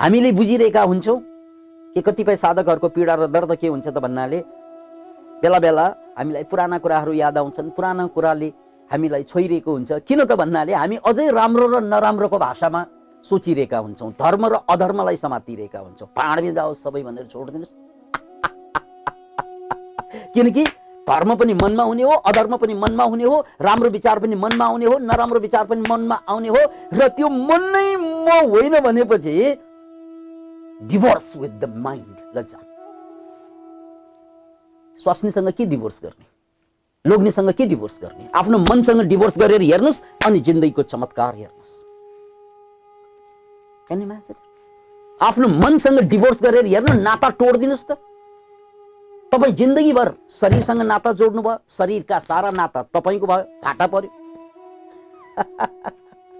हामीले बुझिरहेका हुन्छौँ कि कतिपय साधकहरूको पीडा र दर्द के हुन्छ त भन्नाले बेला बेला हामीलाई पुराना कुराहरू याद आउँछन्। पुराना कुराले हामीलाई छोइरहेको हुन्छ। किन त भन्नाले हामी अझै राम्रो र नराम्रोको भाषामा सोचिरहेका हुन्छौँ। धर्म र अधर्मलाई समातिरहेका हुन्छौँ। पाहाडमै जाओस् सबै भनेर छोडिदिनुहोस् किनकि धर्म पनि मनमा हुने हो अधर्म पनि मनमा हुने हो राम्रो विचार पनि मनमा आउने हो नराम्रो विचार पनि मनमा आउने हो र त्यो मन नै म होइन भनेपछि डिभोर्स विथ द माइन्ड लज्जा स्वास्नीसँग के डिभोर्स गर्ने लोग्नेसँग के डिभोर्स गर्ने आफ्नो मनसँग डिभोर्स गरेर हेर्नुहोस् अनि जिन्दगीको चमत्कार हेर्नुहोस्? आफ्नो मनसँग डिभोर्स गरेर हेर्नु नाता तोडिदिनुहोस् त तपाईँ जिन्दगीभर शरीरसँग नाता जोड्नु भयो शरीरका सारा नाता तपाईँको भयो घाटा पर्यो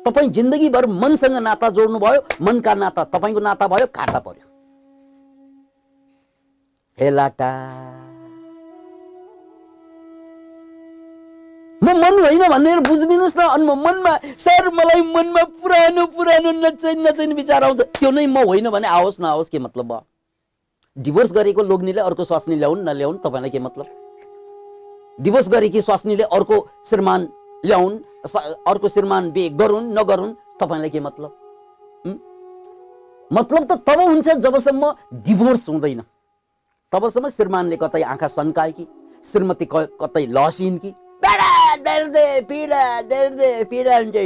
तपाईँ जिन्दगीभर मनसँग नाता जोड्नु भयो मनका नाता तपाईँको नाता भयो घाटा पर्यो। हे म मन होइन भनेर बुझिदिनुहोस् न अनि म मनमा सर मलाई मनमा पुरानो पुरानो नचाइ नचाहिने विचार आउँछ। त्यो नै म होइन भने आओस् नआओस् के मतलब भयो? डिभोर्स गरेको लोग्नेले अर्को स्वास्नी ल्याउन् नल्याउन् तपाईँलाई के मतलब? डिभोर्स गरेकी स्वास्नीले अर्को श्रीमान ल्याउन् अर्को श्रीमान बे गरून् नगरून् तपाईँलाई के मतलब? मतलब त तब हुन्छ जबसम्म डिभोर्स हुँदैन। तबसम्म श्रीमानले कतै आँखा सन्काए कि? श्रीमती कतै लसिन् कि?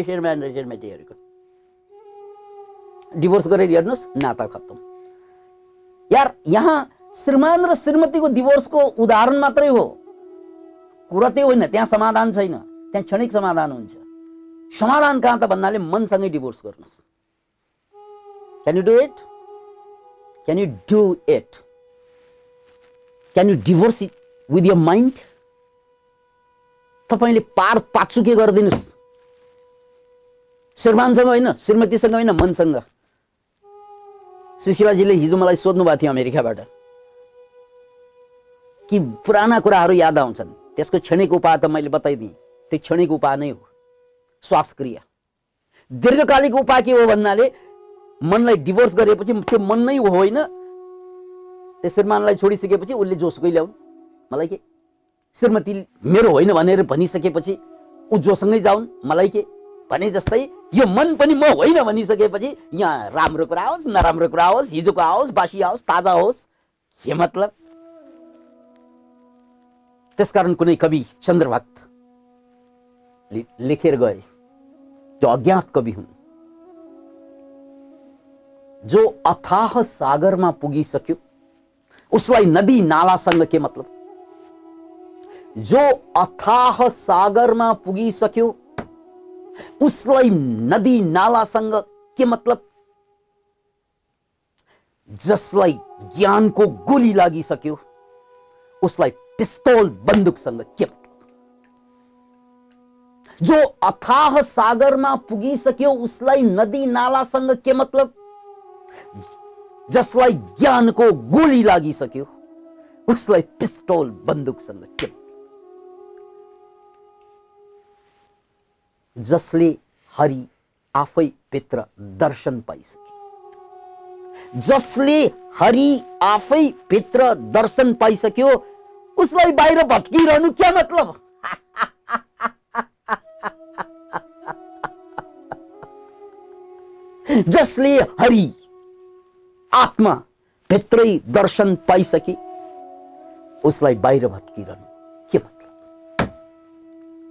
श्रीमान र श्रीमतीहरूको। डिभोर्स गरेर हेर्नुहोस् नाता खत्तम। यार यहाँ श्रीमान र श्रीमतीको डिभोर्सको उदाहरण मात्रै हो। कुरा त्यो होइन त्यहाँ समाधान छैन। त्यहाँ क्षणिक समाधान हुन्छ। समाधान कहाँ त भन्नाले मनसँगै डिभोर्स गर्नुहोस्। Can you do it can you do it can you divorce with your mind तपाईँले पार पाचुके गरिदिनुहोस्? श्रीमानसँग होइन श्रीमतीसँग होइन मनसँग। सुशीलाजीले हिजो मलाई सोध्नु भएको थियो अमेरिकाबाट। कि पुराना कुराहरू याद आउँछन्। त्यसको क्षणिक उपाय त मैले बताइदिएँ। त्यो क्षणिक उपाय नै हो श्वास क्रिया दीर्घकालिक उपाय के हो भन्नाले मनलाई डिभोर्स गरेपछि त्यो मन नै होइन त्यो श्रीमानलाई छोडिसकेपछि उसले जोसुकै ल्याउन् मलाई के श्रीमती मेरो होइन भनेर भनिसकेपछि ऊ जोसँगै जाउन् मलाई के भने जस्तै यो मन पनि म होइन भनिसकेपछि यहाँ राम्रो कुरा आओस् नराम्रो कुरा आओस् हिजोको आओस् बासी आओस् ताजा होस् के मतलब त्यसकारण कुनै कवि चन्द्रभक्त लेखेर गए। जो अज्ञात कवि हुन्। जो अथाह सागरमा पुगिसक्यो उसलाई नदी नालासँग के मतलब? जो अथाह सागरमा पुगिसक्यो उसलाई नदी नालासँग के मतलब? जसलाई ज्ञानको गोली लागिसक्यो उसलाई पिस्तौल बन्दुकसँग के मतलब जो अथाह सागरमा पुगिसक्यो उसलाई नदी नालासँग के मतलब? जसलाई ज्ञानको गोली लागिसक्यो उसलाई पिस्तौल बन्दुकसँग के? जसले हरि आफै भित्र दर्शन पाइसके जसले हरि आफै भित्र दर्शन पाइसक्यो उसलाई बाहिर भट्किरहनु क्या मतलब? जसले हरि आत्मा भित्रै दर्शन पाइसके उसलाई बाहिर भट्किरहनु के मतलब?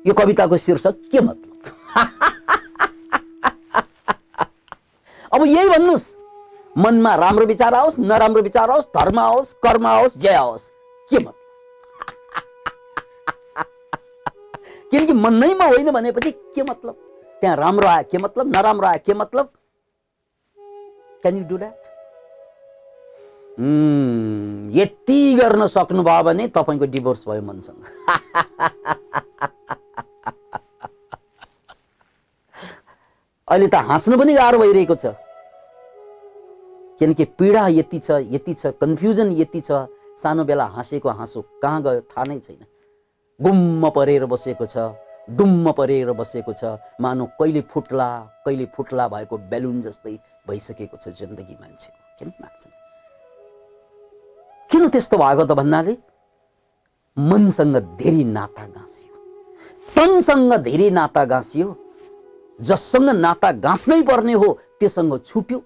यो कविताको शीर्षक के मतलब? अब यही भन्नुहोस्। मनमा राम्रो विचार आओस् नराम्रो विचार आओस् धर्म आओस् कर्म आओस् जय आओस्। के मतलब? किनकि मन नैमा होइन भनेपछि के मतलब? त्यहाँ राम्रो आयो के मतलब? नराम्रो आयो के मतलब? क्यान यु डु द्याट यति गर्न सक्नुभयो भने तपाईँको डिभोर्स भयो मनसँग अहिले त हाँस्नु पनि गाह्रो भइरहेको छ किनकि पीडा यति छ यति छ कन्फ्युजन यति छ सानो बेला हाँसेको हाँसो कहाँ गयो थाहा नै छैन गुम्म परेर बसेको छ डुम्म परेर बसेको छ। मानव कहिले फुट्ला कहिले फुट्ला भएको बेलुन जस्तै भइसकेको छ जिन्दगी मान्छेको। किन मान्छे किन त्यस्तो भएको त भन्नाले मनसँग धेरै नाता गाँसियो। तनसँग धेरै नाता गाँसियो। जससँग नाता गाँच्नै पर्ने हो त्योसँग छुट्यो।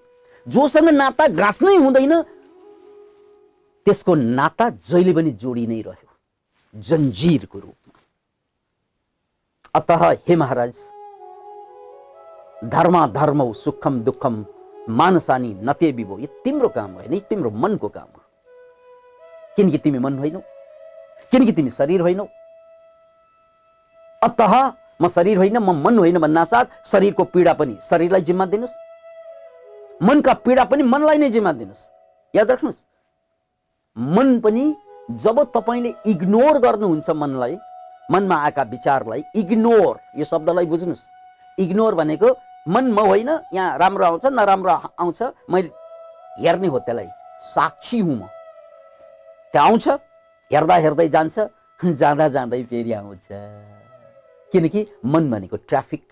जोसँग नाता गाँच्नै हुँदैन त्यसको नाता जहिले पनि जोडी नै रह्यो। जन्जिरको रूपमा। अत हे महाराज धर्म धर्म सुखम दुःखम मानसानी नते बिबो यो तिम्रो काम होइन यो तिम्रो मनको काम हो। किनकि तिमी मन होइनौ किनकि तिमी शरीर होइनौ। अत म शरीर होइन म मन होइन भन्नासाथ शरीरको पीडा पनि शरीरलाई जिम्मा दिनुहोस्। मनका पीडा पनि मनलाई नै जिम्मा दिनुहोस्। याद राख्नुहोस् मन पनि जब तपाईँले इग्नोर गर्नुहुन्छ मनलाई मनमा आएका विचारलाई इग्नोर यो शब्दलाई बुझ्नुहोस्। इग्नोर भनेको मन म होइन यहाँ राम्रो आउँछ नराम्रो आउँछ मैले हेर्ने हो त्यसलाई। साक्षी हुँ म। त्यहाँ आउँछ हेर्दा हेर्दै जान्छ जाँदा जाँदै फेरि आउँछ। किनकि मन भनेको ट्राफिक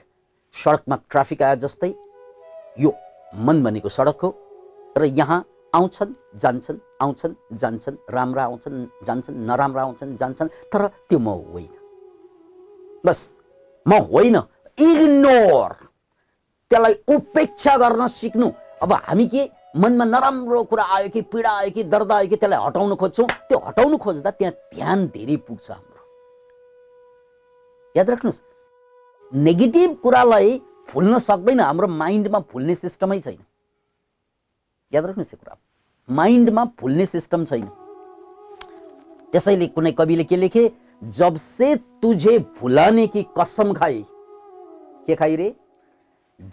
सडकमा ट्राफिक आए जस्तै यो मन भनेको सडक हो। र यहाँ आउँछन् जान्छन् आउँछन् जान्छन् राम्रा आउँछन् जान्छन् नराम्रा आउँछन् जान्छन् तर त्यो म होइन। बस म होइन इग्नोर त्यसलाई उपेक्षा गर्न सिक्नु। अब हामी के मनमा नराम्रो कुरा आयो कि पीडा आयो कि दर्द आयो कि त्यसलाई हटाउन खोज्छौँ। त्यो हटाउनु खोज्दा त्यहाँ ध्यान धेरै पुग्छ हाम्रो। याद राख्नुहोस् नेगेटिभ कुरालाई फुल्न सक्दैन हाम्रो माइन्डमा फुल्ने सिस्टमै छैन। याद राख्नुहोस् यो कुरा। माइन्डमा फुल्ने सिस्टम छैन। त्यसैले कुनै कविले के लेखे? जब से तुझे भुलाने की कसम खाई के खाई रे?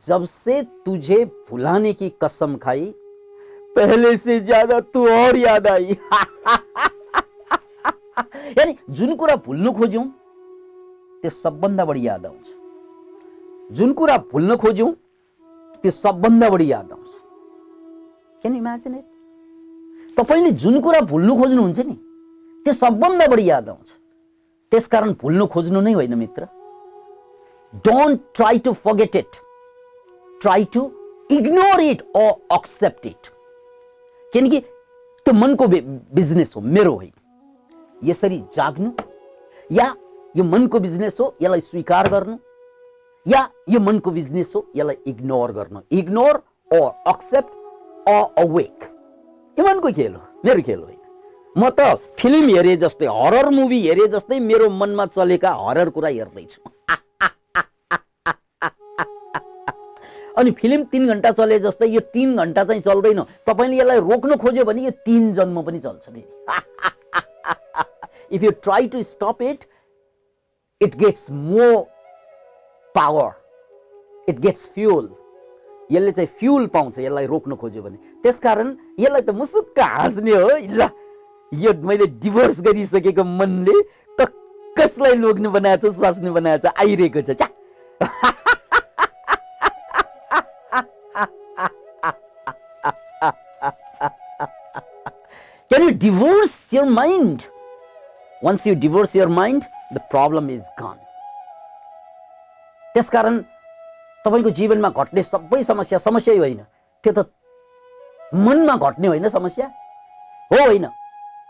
जब से तुझे भुलाने की कसम खाई पहले से ज्यादा तू और याद आई। यानी जुन कुरा भुल्न खोज्यौँ त्यो सबभन्दा बढी याद आउँछ जुन कुरा भुल्न खोज्यौँ त्यो सबभन्दा बढी याद आउँछ क्यान इमेजिन तपाईँले जुन कुरा भुल्नु खोज्नुहुन्छ नि त्यो सबभन्दा बढी याद आउँछ त्यसकारण भुल्नु खोज्नु नै होइन मित्र। Don't try to forget it try to ignore it uh accept it किनकि त्यो मनको बिजनेस हो मेरो होइन। यसरी जाग्नु या यो मनको बिजनेस हो यसलाई स्वीकार गर्नु या यो मनको बिजनेस हो यसलाई इग्नोर गर्नु। Ignore or accept uh awake यो मनको खेल हो मेरो खेल होइन म त फिल्म हेरे जस्तै हरर मुभी हेरे जस्तै मेरो मनमा चलेका हरर कुरा हेर्दैछु। अनि फिल्म तिन घन्टा चले जस्तै यो तिन घन्टा चाहिँ चल्दैन। तपाईँले यसलाई रोक्न खोज्यो भने यो तिन जन्म पनि चल्छ फेरि। If you try to stop it it gets more power it gets fuel यसले चाहिँ फ्युल पाउँछ यसलाई रोक्न खोज्यो भने। त्यसकारण यसलाई त मुसुक्क हाँस्ने हो। ल यो मैले डिभोर्स गरिसकेको मनले कसलाई लोग्नु बनाएको छ स्वास्नु बनाएको छ आइरहेको छ च्या Can you divorce your mind? Once you divorce your mind, the problem is gone. त्यसकारण तपाईँको जीवनमा घट्ने सबै समस्या समस्यै होइन त्यो त मनमा घट्ने होइन समस्या हो होइन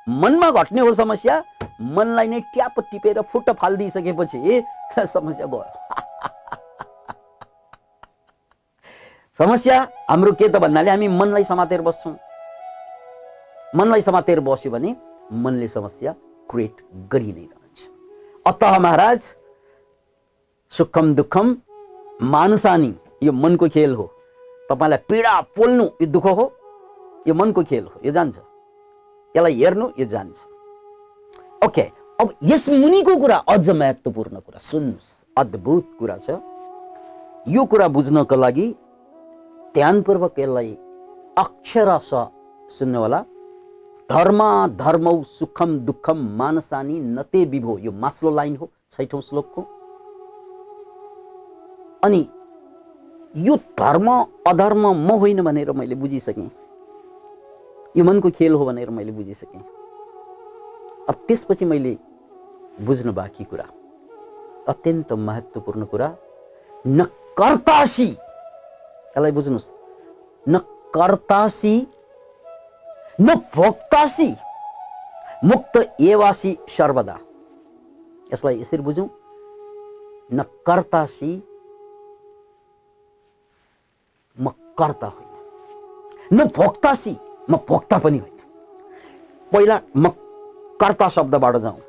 मनमा घट्ने हो समस्या मनलाई नै ट्याप टिपेर फुट्ट फालिदिइसकेपछि समस्या भयो। समस्या हाम्रो के त भन्नाले हामी मनलाई समातेर बस्छौँ। मनलाई समातेर बस्यो भने मनले समस्या क्रिएट गरि नै रहन्छ अत महाराज सुखम दुःखम मानसानी यो मनको खेल हो। तपाईँलाई पीडा पोल्नु यो दुःख हो यो मनको खेल हो यो जान्छ। यसलाई हेर्नु यो जान्छ। ओके अब यस मुनिको कुरा अझ महत्त्वपूर्ण कुरा सुन्नुहोस्। अद्भुत कुरा छ। यो कुरा बुझ्नको लागि ध्यानपूर्वक यसलाई अक्षरश सुन्नु होला। धर्म धर्मौ सुखम दुःखम मानसानी नते विभो यो मास्लो लाइन हो छैठौँ श्लोकको अनि यो धर्म अधर्म म होइन भनेर मैले बुझिसकेँ। यो मनको खेल हो भनेर मैले बुझिसकेँ। अब त्यसपछि मैले बुझ्नु बाँकी कुरा अत्यन्त महत्त्वपूर्ण कुरा न कर्तासी यसलाई बुझ्नुहोस् न कर्तासी न भोक्तासी मुक्त एवासी सर्वदा। यसलाई यसरी बुझौँ न कर्तासी म कर्ता होइन न भोक्तासी। म भोक्ता पनि होइन। पहिला म कर्ता शब्दबाट जाउँ।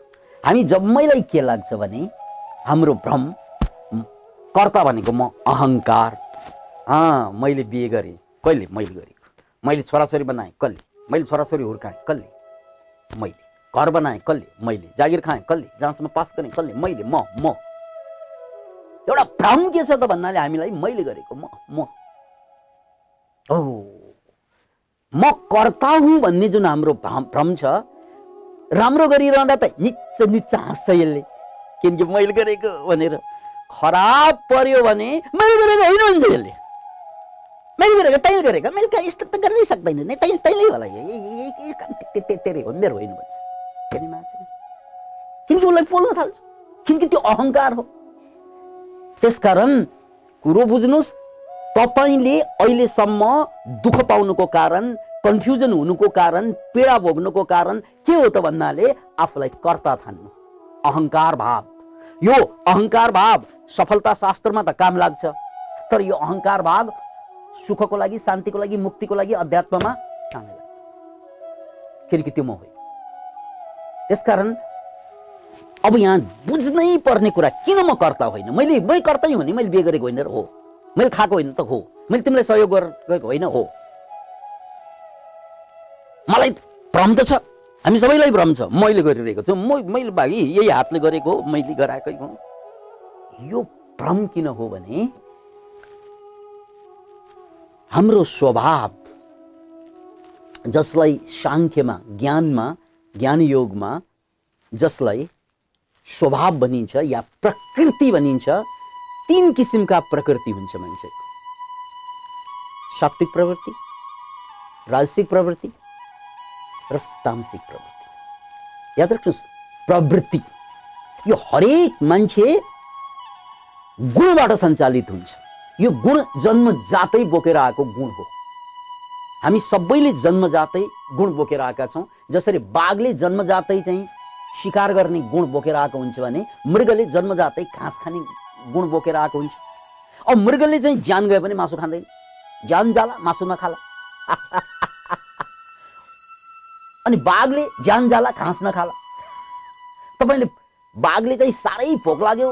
हामी जम्मैलाई के लाग्छ भने हाम्रो भ्रम कर्ता भनेको म अहङ्कार। अँ मैले बिहे गरेँ। कहिले? मैले गरेको। मैले छोराछोरी बनाएँ। कसले मैले छोराछोरी हुर्काएँ। कसले मैले। घर बनाएँ। कसले मैले। जागिर खाएँ। कसले जहाँसम्म पास गरेँ। कसले मैले। म म। एउटा भ्रम के छ त भन्नाले हामीलाई मैले गरेको म म। ओ म कर्ता हुँ भन्ने जुन हाम्रो भ्रम छ राम्रो गरिरहँदा त निच्च निच्च हाँस्छ यसले। किनकि मैले गरेको भनेर खराब पर्यो भने मैले गरेको होइन भन्छ यसले। मैले गरेको तैँले गरेको मैले कहाँ यस्तो त गर्नै सक्दैन नि। तै तैँले होला हो मेरो होइन भन्छ। किनकि उसलाई बोल्न थाल्छ। किनकि त्यो अहङ्कार हो। त्यसकारण कुरो बुझ्नुहोस् तपाईँले अहिलेसम्म दुःख पाउनुको कारण कन्फ्युजन हुनुको कारण पीडा भोग्नुको कारण के हो त भन्नाले आफूलाई कर्ता ठान्नु। अहङ्कार भाव। यो अहङ्कार भाव सफलता शास्त्रमा त काम लाग्छ। तर यो अहङ्कार भाव सुखको लागि शान्तिको लागि मुक्तिको लागि अध्यात्ममा कामै लाग्छ। किनकि त्यो म होइन त्यसकारण अब यहाँ बुझ्नै पर्ने कुरा किन म कर्ता होइन? मैले मै कर्तै हो नि मैले बिहे गरेको होइन हो। मैले खाएको होइन त हो। मैले तिमीलाई सहयोग गरेको होइन हो। मलाई भ्रम त छ। हामी सबैलाई भ्रम छ। मैले गरिरहेको छु। म मैले भागी यही हातले गरेको हो मैले गराएकै हो। यो भ्रम किन हो भने हाम्रो स्वभाव जसलाई साङ्ख्यमा ज्ञानमा ज्ञान योगमा जसलाई स्वभाव भनिन्छ या प्रकृति भनिन्छ तिन किसिमका प्रकृति हुन्छ मान्छेको। सात्विक प्रवृत्ति राजसिक प्रवृत्ति र तामसिक प्रवृत्ति। याद राख्नुहोस् प्रवृत्ति यो हरेक मान्छे गुणबाट सञ्चालित हुन्छ। यो गुण जन्मजातै बोकेर आएको गुण हो। हामी सबैले जन्मजातै गुण बोकेर आएका छौँ। जसरी बाघले जन्मजातै चाहिँ शिकार गर्ने गुण बोकेर आएको हुन्छ भने मृगले जन्मजातै घाँस खाने गुण बोकेर आएको हुन्छ। अब मृगले चाहिँ ज्यान गए पनि मासु खाँदैन। ज्यान जाला मासु नखाला। अनि बाघले ज्यान जाला घाँस नखाला। तपाईँले बाघले चाहिँ साह्रै भोक लाग्यो।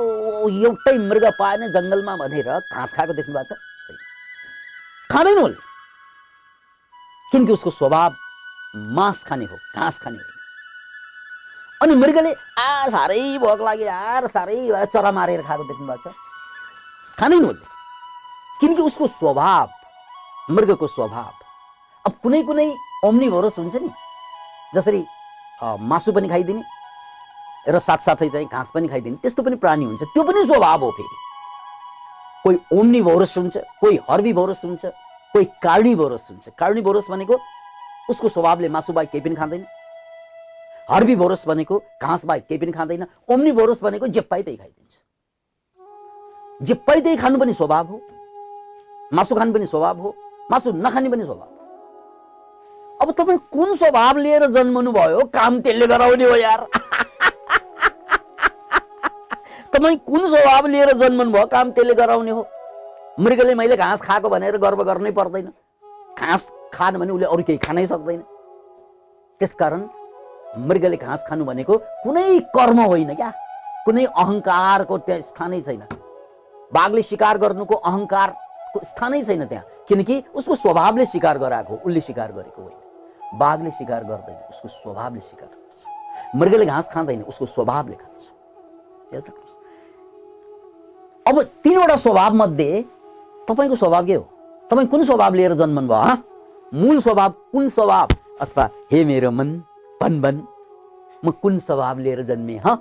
एउटै मृग पाएन जङ्गलमा भनेर घाँस खाएको देख्नु भएको छ। खाँदैन उसले। किनकि उसको स्वभाव मांस खाने हो घाँस खाने हो। अनि मृगले आ साह्रै भोक लाग्यो यार साह्रै भएर चरा मारेर खाएको देख्नु भएको छ। खाँदैन उसले। किनकि उसको स्वभाव मृगको स्वभाव अब कुनै कुनै ओम्निभोरस हुन्छ नि जसरी मासु पनि खाइदिने र साथसाथै चाहिँ घाँस पनि खाइदिने त्यस्तो पनि प्राणी हुन्छ। त्यो पनि स्वभाव हो फेरि। कोही ओम्निभोरस हुन्छ कोही हर्बीभोरस हुन्छ कोही कार्निभोरस हुन्छ। कार्निभोरस भनेको उसको स्वभावले मासु बाहेक केही पनि खाँदैन। हर्बीभोरस भनेको घाँस बाहेक केही पनि खाँदैन ओम्निभोरस भनेको जे पाइ त्यही खाइदिन्छ। जे पाइ त्यही खानु पनि स्वभाव हो मासु खानु पनि स्वभाव हो मासु नखाने पनि स्वभाव हो। अब तपाईँ कुन स्वभाव लिएर जन्मनु भयो काम त्यसले गराउने हो यार। तपाईँ कुन स्वभाव लिएर जन्मनु भयो काम त्यसले गराउने हो। मृगले मैले घाँस खाएको भनेर गर्व गर्नै पर्दैन। घाँस खान भने उसले अरू केही खानै सक्दैन। त्यसकारण मृगले घाँस खानु भनेको कुनै कर्म होइन क्या? कुनै अहङ्कारको त्यहाँ स्थानै छैन। बाघले शिकार गर्नुको अहङ्कारको स्थानै छैन त्यहाँ किनकि उसको स्वभावले शिकार गराएको हो, उसले शिकार गरेको होइन। बाघले शिकार गर्दैन उसको स्वभावले शिकार गर्छ मृगले घाँस खाँदैन उसको स्वभावले खान्छ। अब तिनवटा स्वभाव मध्ये तपाईँको स्वभाव के हो? तपाईँ कुन स्वभाव लिएर जन्मनु भयो मूल स्वभाव कुन स्वभाव? अथवा हे मेरो मन भन म कुन स्वभाव लिएर जन्मेँ हँ?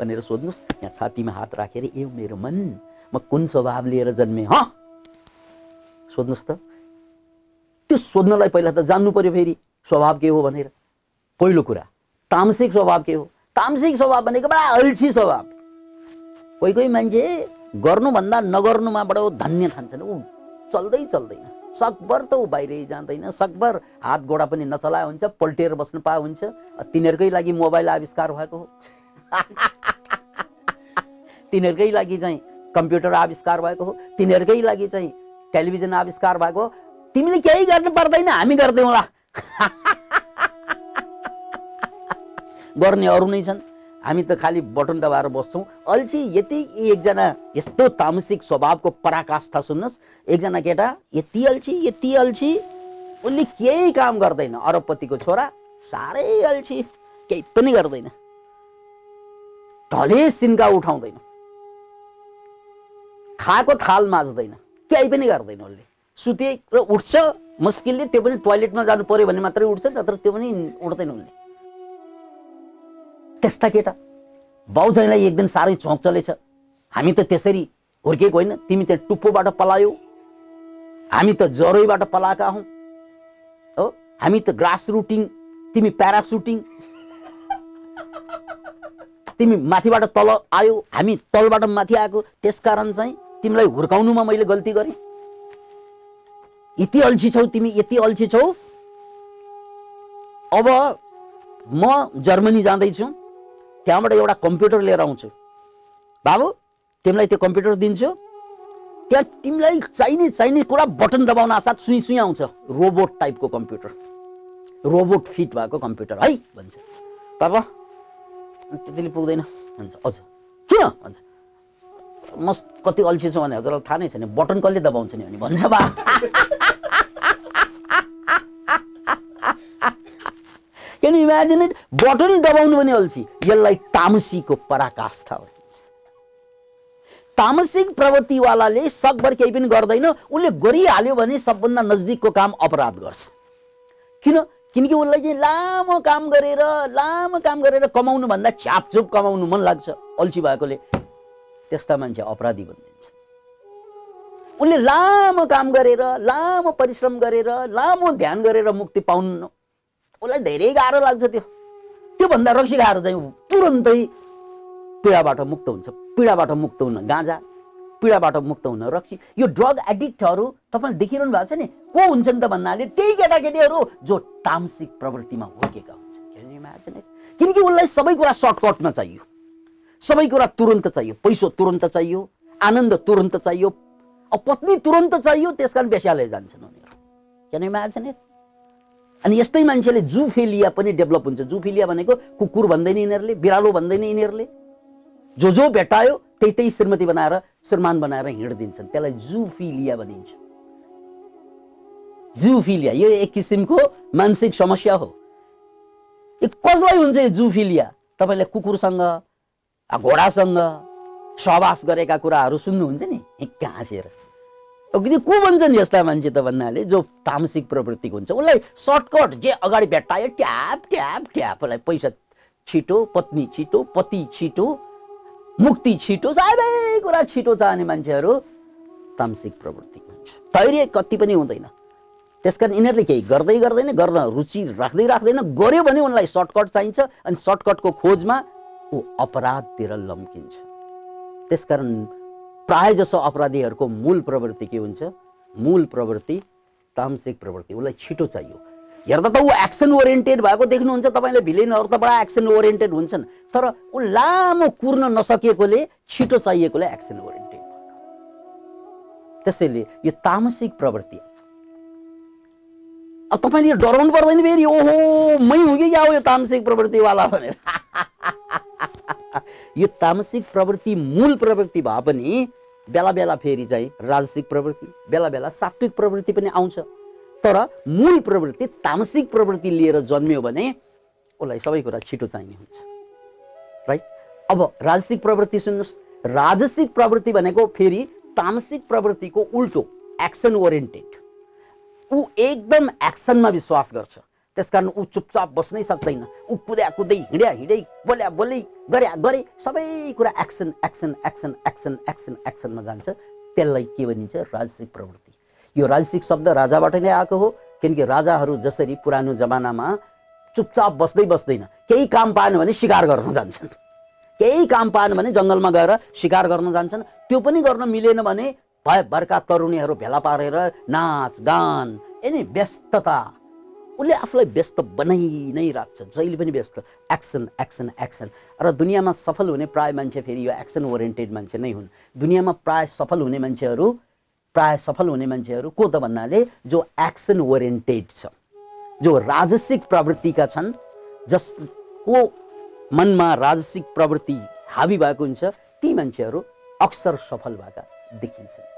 भनेर सोध्नुहोस् यहाँ छातीमा हात राखेर ए मेरो मन। म कुन स्वभाव लिएर जन्मेँ हँ? सोध्नुहोस् त। त्यो सोध्नलाई पहिला त जान्नु पर्यो फेरि स्वभाव के हो भनेर। पहिलो कुरा तामसिक स्वभाव के हो? तामसिक स्वभाव भनेको बडा अल्छी स्वभाव। कोही कोही मान्छे गर्नुभन्दा नगर्नुमा बडो धन्य ठान्छन्। ऊ चल्दै चल्दैन। सकभर त ऊ बाहिरै जाँदैन सकभर हात गोडा पनि नचलाए हुन्छ पल्टिएर बस्नु पाए हुन्छ। तिनीहरूकै लागि मोबाइल आविष्कार भएको हो। तिनीहरूकै लागि चाहिँ कम्प्युटर आविष्कार भएको हो। तिनीहरूकै लागि चाहिँ टेलिभिजन आविष्कार भएको हो। तिमीले केही गर्नु पर्दैन हामी गरिदिउँला गर्ने अरू नै छन्। हामी त खालि बटन दबाएर बस्छौँ। अल्छी यति एकजना यस्तो तामसिक स्वभावको पराकाष्ठा सुन्नुहोस्। एकजना केटा यति अल्छी यति अल्छी उसले केही काम गर्दैन। अरबपतिको छोरा साह्रै अल्छी केही पनि गर्दैन। ढले सिन्का उठाउँदैन। खाएको थाल माझ्दैन। केही पनि गर्दैन उसले सुते र उठ्छ। मुस्किलले त्यो पनि टोइलेटमा जानु पर्यो भने मात्रै उठ्छ नत्र त्यो पनि उठ्दैन उसले त्यस्ता केटा बाउजैलाई एक दिन साह्रै चोक चलेछ। हामी त त्यसरी हुर्किएको होइन। तिमी त्यहाँ टुप्पोबाट पलायौ। हामी त जरोइबाट पलाएका हौँ। हो? हामी त ग्रास रुटिङ तिमी प्यारासुटिङ तिमी माथिबाट तल आयो। हामी तलबाट माथि आएको। त्यसकारण चाहिँ तिमीलाई हुर्काउनुमा मैले गल्ती गरेँ। यति अल्छी छौ तिमी यति अल्छी छौ। अब म जर्मनी जाँदैछु। त्यहाँबाट एउटा कम्प्युटर लिएर आउँछु। बाबु तिमीलाई त्यो कम्प्युटर दिन्छु। त्यहाँ तिमीलाई चाहिने चाहिने कुरा बटन दबाउन साथ सुई सुई आउँछ। रोबोट टाइपको कम्प्युटर। रोबोट फिट भएको कम्प्युटर। है भन्छ। पापा त्यतिले पुग्दैन। भन्छ हजुर। किन? भन्छ। म कति अल्छी छु भने हजुरलाई थाहा नै छैन। बटन कसले दबाउँछ नि भने भन्छ बा। क्यान इमेजिन इट बटन दबाउनु पनि अल्छी। यसलाई तामसीको पराकाष्ठा हो तामसिक प्रवृत्तिवालाले सकभर केही पनि गर्दैन। उसले गरिहाल्यो भने सबभन्दा नजिकको काम अपराध गर्छ। किन? किनकि उसलाई चाहिँ लामो काम गरेर लामो काम गरेर कमाउनु भन्दा छ्यापछुप कमाउनु मन लाग्छ। अल्छी भएकोले त्यस्ता मान्छे अपराधी बनिदिन्छ उसले लामो काम गरेर लामो परिश्रम गरेर लामो ध्यान गरेर मुक्ति पाउनु उसलाई धेरै गाह्रो लाग्छ त्यो। त्योभन्दा रक्सी खाएर चाहिँ तुरन्तै पीडाबाट मुक्त हुन्छ। पीडाबाट मुक्त हुन गाँजा पीडाबाट मुक्त हुन रक्सी। यो ड्रग एडिक्टहरू तपाईँले देखिरहनु भएको छ नि? को हुन्छन् त भन्नाले त्यही केटाकेटीहरू जो तामसिक प्रवृत्तिमा हुर्केका हुन्छन्। किनकि उसलाई सबै कुरा सर्टकटमा चाहियो। सबै कुरा तुरन्त चाहियो। पैसो तुरन्त चाहियो। आनन्द तुरन्त चाहियो। पत्नी तुरन्त चाहियो। त्यस कारण बेस्याले जान्छन् उनीहरू। इमेजिन अनि यस्तै मान्छेले जुफेलिया पनि डेभलप हुन्छ। जुफेलिया भनेको कुकुर भन्दैन यिनीहरूले बिरालो भन्दैन यिनीहरूले। जो जो भेटायो त्यही त्यही श्रीमती बनाएर श्रीमान बनाएर हिँडिदिन्छन्। त्यसलाई जुफिलिया भनिन्छ। जुफिलिया यो एक किसिमको मानसिक समस्या हो। यो कसलाई हुन्छ यो जुफिलिया? तपाईँले कुकुरसँग घोडासँग सहवास गरेका कुराहरू सुन्नुहुन्छ नि हिक्का हाँसेर को भन्छन् यस्ता मान्छे त भन्नाले जो तामसिक प्रवृत्तिको हुन्छ उसलाई सर्टकट जे अगाडि भेट्टायो ट्याप ट्याप ट्याप उसलाई पैसा छिटो पत्नी छिटो पति छिटो मुक्ति छिटो सबै कुरा छिटो चाहने मान्छेहरू तामसिक प्रवृत्ति हुन्छ। धैर्य कति पनि हुँदैन। त्यस कारण यिनीहरूले केही गर्दै गर्दैन गर्न रुचि राख्दै राख्दैन गर्यो भने उनलाई सर्टकट चाहिन्छ अनि सर्टकटको खोजमा ऊ अपराधतिर लम्किन्छ। त्यसकारण प्राय जसो अपराधीहरूको मूल प्रवृत्ति के हुन्छ? मूल प्रवृत्ति तामसिक प्रवृत्ति उसलाई छिटो चाहियो। हेर्दा त ऊ एक्सन ओरिएन्टेड भएको देख्नुहुन्छ तपाईँले भिलेनहरू त बडा एक्सन ओरिएन्टेड हुन्छन् तर ऊ लामो कुर्न नसकेकोले छिटो चाहिएकोले एक्सन ओरिएन्टेड भएको त्यसैले यो तामसिक प्रवृत्ति अब तपाईँले डराउनु पर्दैन फेरि ओहो मै हुँ कि क्या हो यो तामसिक प्रवृत्तिवाला भनेर? यो तामसिक प्रवृत्ति मूल प्रवृत्ति भए पनि बेला बेला फेरि चाहिँ राजसिक प्रवृत्ति बेला बेला सात्विक प्रवृत्ति पनि आउँछ। तर मूल प्रवृत्ति तामसिक प्रवृत्ति लिएर जन्मियो भने उसलाई सबै कुरा छिटो चाहिने हुन्छ। राइट अब राजसिक प्रवृत्ति सुन्नुहोस्। राजसिक प्रवृत्ति भनेको फेरि तामसिक प्रवृत्तिको उल्टो एक्सन ओरिएन्टेड ऊ एकदम एक्सनमा विश्वास गर्छ। त्यस कारण ऊ चुपचाप बस्नै सक्दैन। ऊ कुद्या कुद्दै हिँड्या हिँडै बोल्या बोलै गर्या गरे सबै कुरा action action action action action एक्सनमा जान्छ। त्यसलाई के भनिन्छ? राजसिक प्रवृत्ति। यो राजसिक शब्द राजाबाट नै आएको हो किनकि राजाहरू जसरी पुरानो जमानामा चुपचाप बस्दै बस्दैन। केही काम पाएन भने सिकार गर्न जान्छन्। केही काम पाएन भने जङ्गलमा गएर सिकार गर्न जान्छन्। त्यो पनि गर्न मिलेन भने भए भरका तरुणीहरू भेला पारेर नाच गान यिनी व्यस्तता उसले आफूलाई व्यस्त बनाइ नै राख्छ जहिले पनि व्यस्त। एक्सन एक्सन एक्सन र दुनियाँमा सफल हुने प्राय मान्छे फेरि यो एक्सन ओरिएन्टेड मान्छे नै हुन्। दुनियाँमा प्राय सफल हुने मान्छेहरू प्राय सफल हुने मान्छेहरू को त भन्नाले जो एक्सन ओरिएन्टेड छ। जो राजसिक प्रवृत्तिका छन् जसको मनमा राजसिक प्रवृत्ति हाबी भएको हुन्छ ती मान्छेहरू अक्सर सफल भएका देखिन्छन्।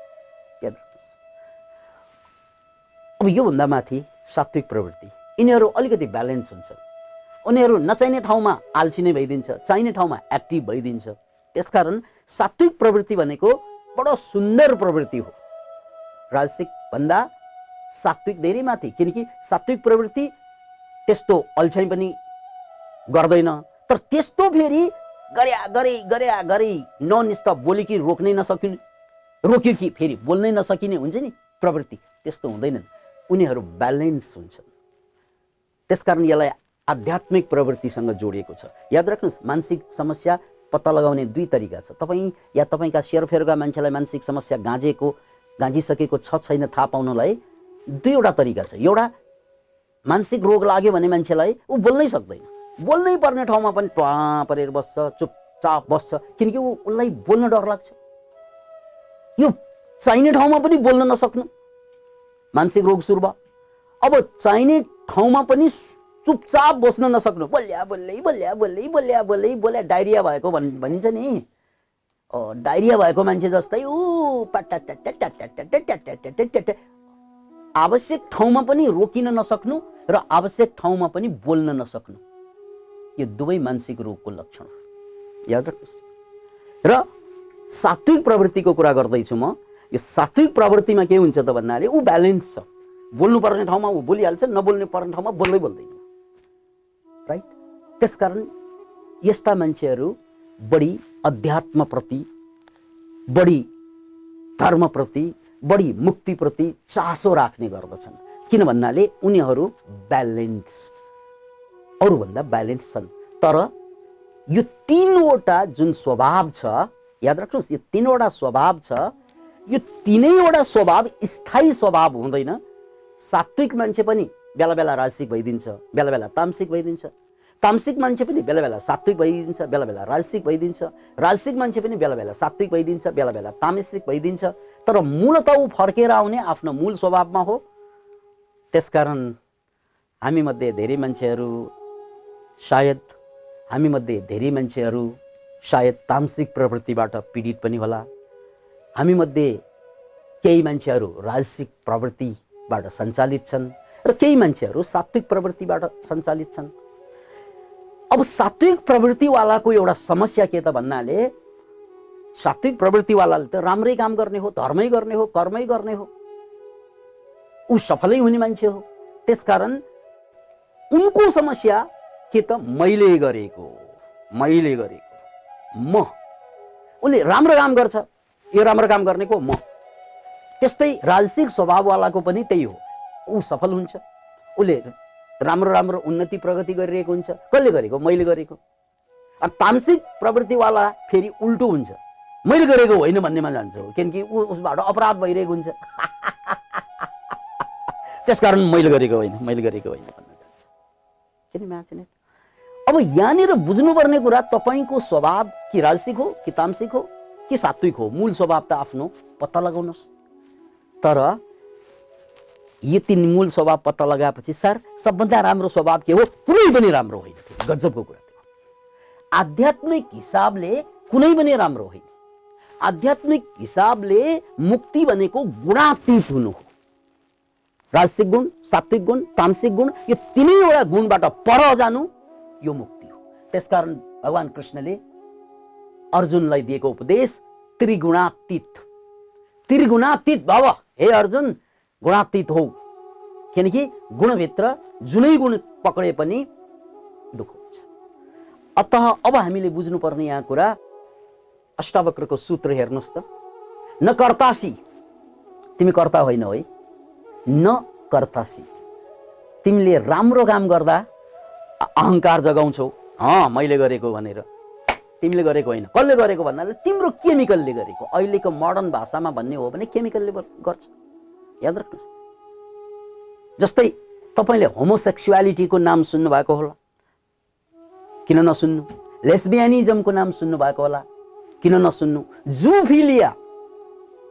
अब योभन्दा माथि सात्विक प्रवृत्ति। यिनीहरू अलिकति ब्यालेन्स हुन्छ। उनीहरू नचाहिने ठाउँमा आल्सी नै भइदिन्छ चाहिने ठाउँमा एक्टिभ भइदिन्छ। त्यसकारण सात्विक प्रवृत्ति भनेको बडो सुन्दर प्रवृत्ति हो। राजसिक भन्दा सात्विक धेरै माथि किनकि सात्विक प्रवृत्ति त्यस्तो अल्छाइ पनि गर्दैन। तर त्यस्तो फेरि गर्या गरे गर्या गरे नन स्टप बोली कि रोक्नै नसकिने रोक्यो कि फेरि बोल्नै नसकिने हुन्छ नि प्रवृत्ति त्यस्तो हुँदैनन्। उनीहरू ब्यालेन्स हुन्छन्। त्यसकारण यसलाई आध्यात्मिक प्रवृत्तिसँग जोडिएको छ। याद राख्नुहोस् मानसिक समस्या पत्ता लगाउने दुई तरिका छ। तपाईँ या तपाईँका सेरफेरका मान्छेलाई मानसिक समस्या गाँजेको गाँजिसकेको छ छैन थाहा पाउनलाई दुईवटा तरिका छ। एउटा मानसिक रोग लाग्यो भने मान्छेलाई ऊ बोल्नै सक्दैन। बोल्नै पर्ने ठाउँमा पनि ट्वा परेर बस्छ चुपचाप बस्छ किनकि ऊ उसलाई बोल्न डर लाग्छ। यो चाहिने ठाउँमा पनि बोल्न नसक्नु। मानसिक रोग सुरु भयो। अब चाहिने ठाउँमा पनि चुपचाप बस्न नसक्नु। बोल्या बोल्दै बोल्या बोल्दै बोल्या बोल्दै बोल्या डाइरिया भएको भन् भनिन्छ नि। डाइरिया भएको मान्छे जस्तै ऊ आवश्यक ठाउँमा पनि रोकिन नसक्नु र आवश्यक ठाउँमा पनि बोल्न नसक्नु यो दुवै मानसिक रोगको लक्षण याद राख्नुहोस् र सात्विक प्रवृत्तिको कुरा गर्दैछु म यो सात्विक प्रवृत्तिमा के हुन्छ त भन्नाले ऊ ब्यालेन्स छ। बोल्नुपर्ने ठाउँमा ऊ बोलिहाल्छ नबोल्ने पर्ने ठाउँमा बोल्दै बोल्दैन। राइट त्यसकारण यस्ता मान्छेहरू बढी अध्यात्मप्रति बढी धर्मप्रति बढी मुक्तिप्रति चासो राख्ने गर्दछन्। किन भन्नाले उनीहरू ब्यालेन्स अरूभन्दा ब्यालेन्स छन्। तर यो तिनवटा जुन स्वभाव छ याद राख्नुहोस् यो तिनवटा स्वभाव छ यो तिनैवटा स्वभाव स्थायी स्वभाव हुँदैन। सात्विक मान्छे पनि बेला बेला राजसिक भइदिन्छ बेला बेला तामसिक भइदिन्छ। तामसिक मान्छे पनि बेला बेला सात्विक भइदिन्छ बेला बेला राजसिक भइदिन्छ। राजसिक मान्छे पनि बेला बेला सात्विक भइदिन्छ बेला बेला तामसिक भइदिन्छ। तर मूलत ऊ फर्केर आउने आफ्नो मूल स्वभावमा हो। त्यसकारण हामीमध्ये धेरै मान्छेहरू सायद हामीमध्ये धेरै मान्छेहरू सायद तामसिक प्रवृत्तिबाट पीडित पनि होला। हामीमध्ये केही मान्छेहरू राजसिक प्रवृत्तिबाट सञ्चालित छन् र केही मान्छेहरू सात्विक प्रवृत्तिबाट सञ्चालित छन्। अब सात्विक प्रवृत्तिवालाको एउटा समस्या के त भन्नाले सात्विक प्रवृत्तिवालाले त राम्रै काम गर्ने हो धर्मै गर्ने हो कर्मै गर्ने हो। ऊ सफलै हुने मान्छे हो। त्यसकारण उनको समस्या के त मैले गरेको मैले गरेको म उसले राम्रो काम गर्छ। यो राम्रो काम गर्ने को? म। त्यस्तै राजसिक स्वभाववालाको पनि त्यही हो। ऊ सफल हुन्छ। उसले राम्रो राम्रो उन्नति प्रगति गरिरहेको हुन्छ। कसले गरेको? मैले गरेको। तामसिक प्रवृत्तिवाला फेरि उल्टो हुन्छ। मैले गरेको होइन भन्नेमा जान्छ किनकि ऊ उसबाट अपराध भइरहेको हुन्छ। त्यसकारण मैले गरेको होइन मैले गरेको होइन भन्न जान्छ अब यहाँनिर बुझ्नुपर्ने कुरा तपाईँको स्वभाव कि राजसिक हो कि तामसिक हो? कि सात्विक हो? मूल स्वभाव त आफ्नो पत्ता लगाउनुहोस्। तर यो तिन मूल स्वभाव पत्ता लगाएपछि सर सबभन्दा राम्रो स्वभाव के हो? कुनै पनि राम्रो होइन गजबको कुरा थियो आध्यात्मिक हिसाबले कुनै पनि राम्रो होइन। आध्यात्मिक हिसाबले मुक्ति भनेको गुणातीत हुनु हो। राजसिक गुण सात्विक गुण तामसिक गुण यो तिनैवटा गुणबाट पर जानु यो मुक्ति हो। त्यसकारण भगवान् कृष्णले अर्जुनलाई दिएको उपदेश त्रिगुणातीत। त्रिगुणातीत भव। हे अर्जुन गुणातीत हो। किनकि गुणभित्र जुनै गुण पक्रे पनि दुःख हुन्छ। अत अब हामीले बुझ्नुपर्ने यहाँ कुरा अष्टावक्रको सूत्र हेर्नुहोस् त। न कर्तासी। तिमी कर्ता होइनौ है। न कर्तासी। तिमीले राम्रो काम गर्दा अहङ्कार जगाउँछौ। अँ मैले गरेको भनेर। तिमीले गरेको होइन। कसले गरेको भन्नाले तिम्रो केमिकलले गरेको। अहिलेको मोडर्न भाषामा भन्ने हो भने केमिकलले गर्छ। याद राख्नुहोस्। जस्तै तपाईँले होमोसेक्सुअलिटीको नाम सुन्नुभएको होला। किन नसुन्नु? लेस्बियानिजमको नाम सुन्नुभएको होला। किन नसुन्नु? जुफिलिया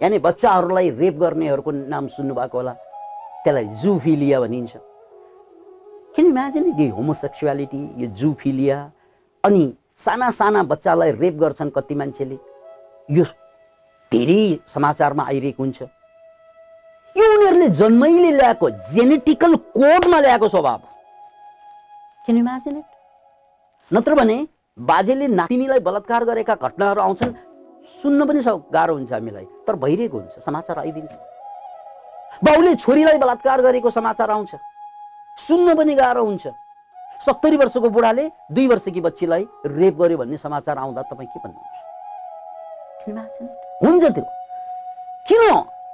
यानि बच्चाहरूलाई रेप गर्नेहरूको नाम सुन्नुभएको होला। त्यसलाई जुफिलिया भनिन्छ। किन इमेजिन यो होमोसेक्सुअलिटी यो जुफिलिया अनि साना साना बच्चालाई रेप गर्छन् कति मान्छेले। यो धेरै समाचारमा आइरहेको हुन्छ। यो उनीहरूले जन्मैले ल्याएको जेनेटिकल कोडमा ल्याएको स्वभाव। किन इमेजिन नत्र भने बाजेले नातिनीलाई बलात्कार गरेका घटनाहरू आउँछन्। सुन्न पनि गाह्रो हुन्छ हामीलाई। तर भइरहेको हुन्छ। समाचार आइदिन्छ। बाउले छोरीलाई बलात्कार गरेको समाचार आउँछ। सुन्न पनि गाह्रो हुन्छ। सत्तरी वर्षको बुढाले दुई वर्षकी बच्चीलाई रेप गर्यो भन्ने समाचार आउँदा तपाईँ के भन्नुहुन्छ? हुन्छ त्यो। किन?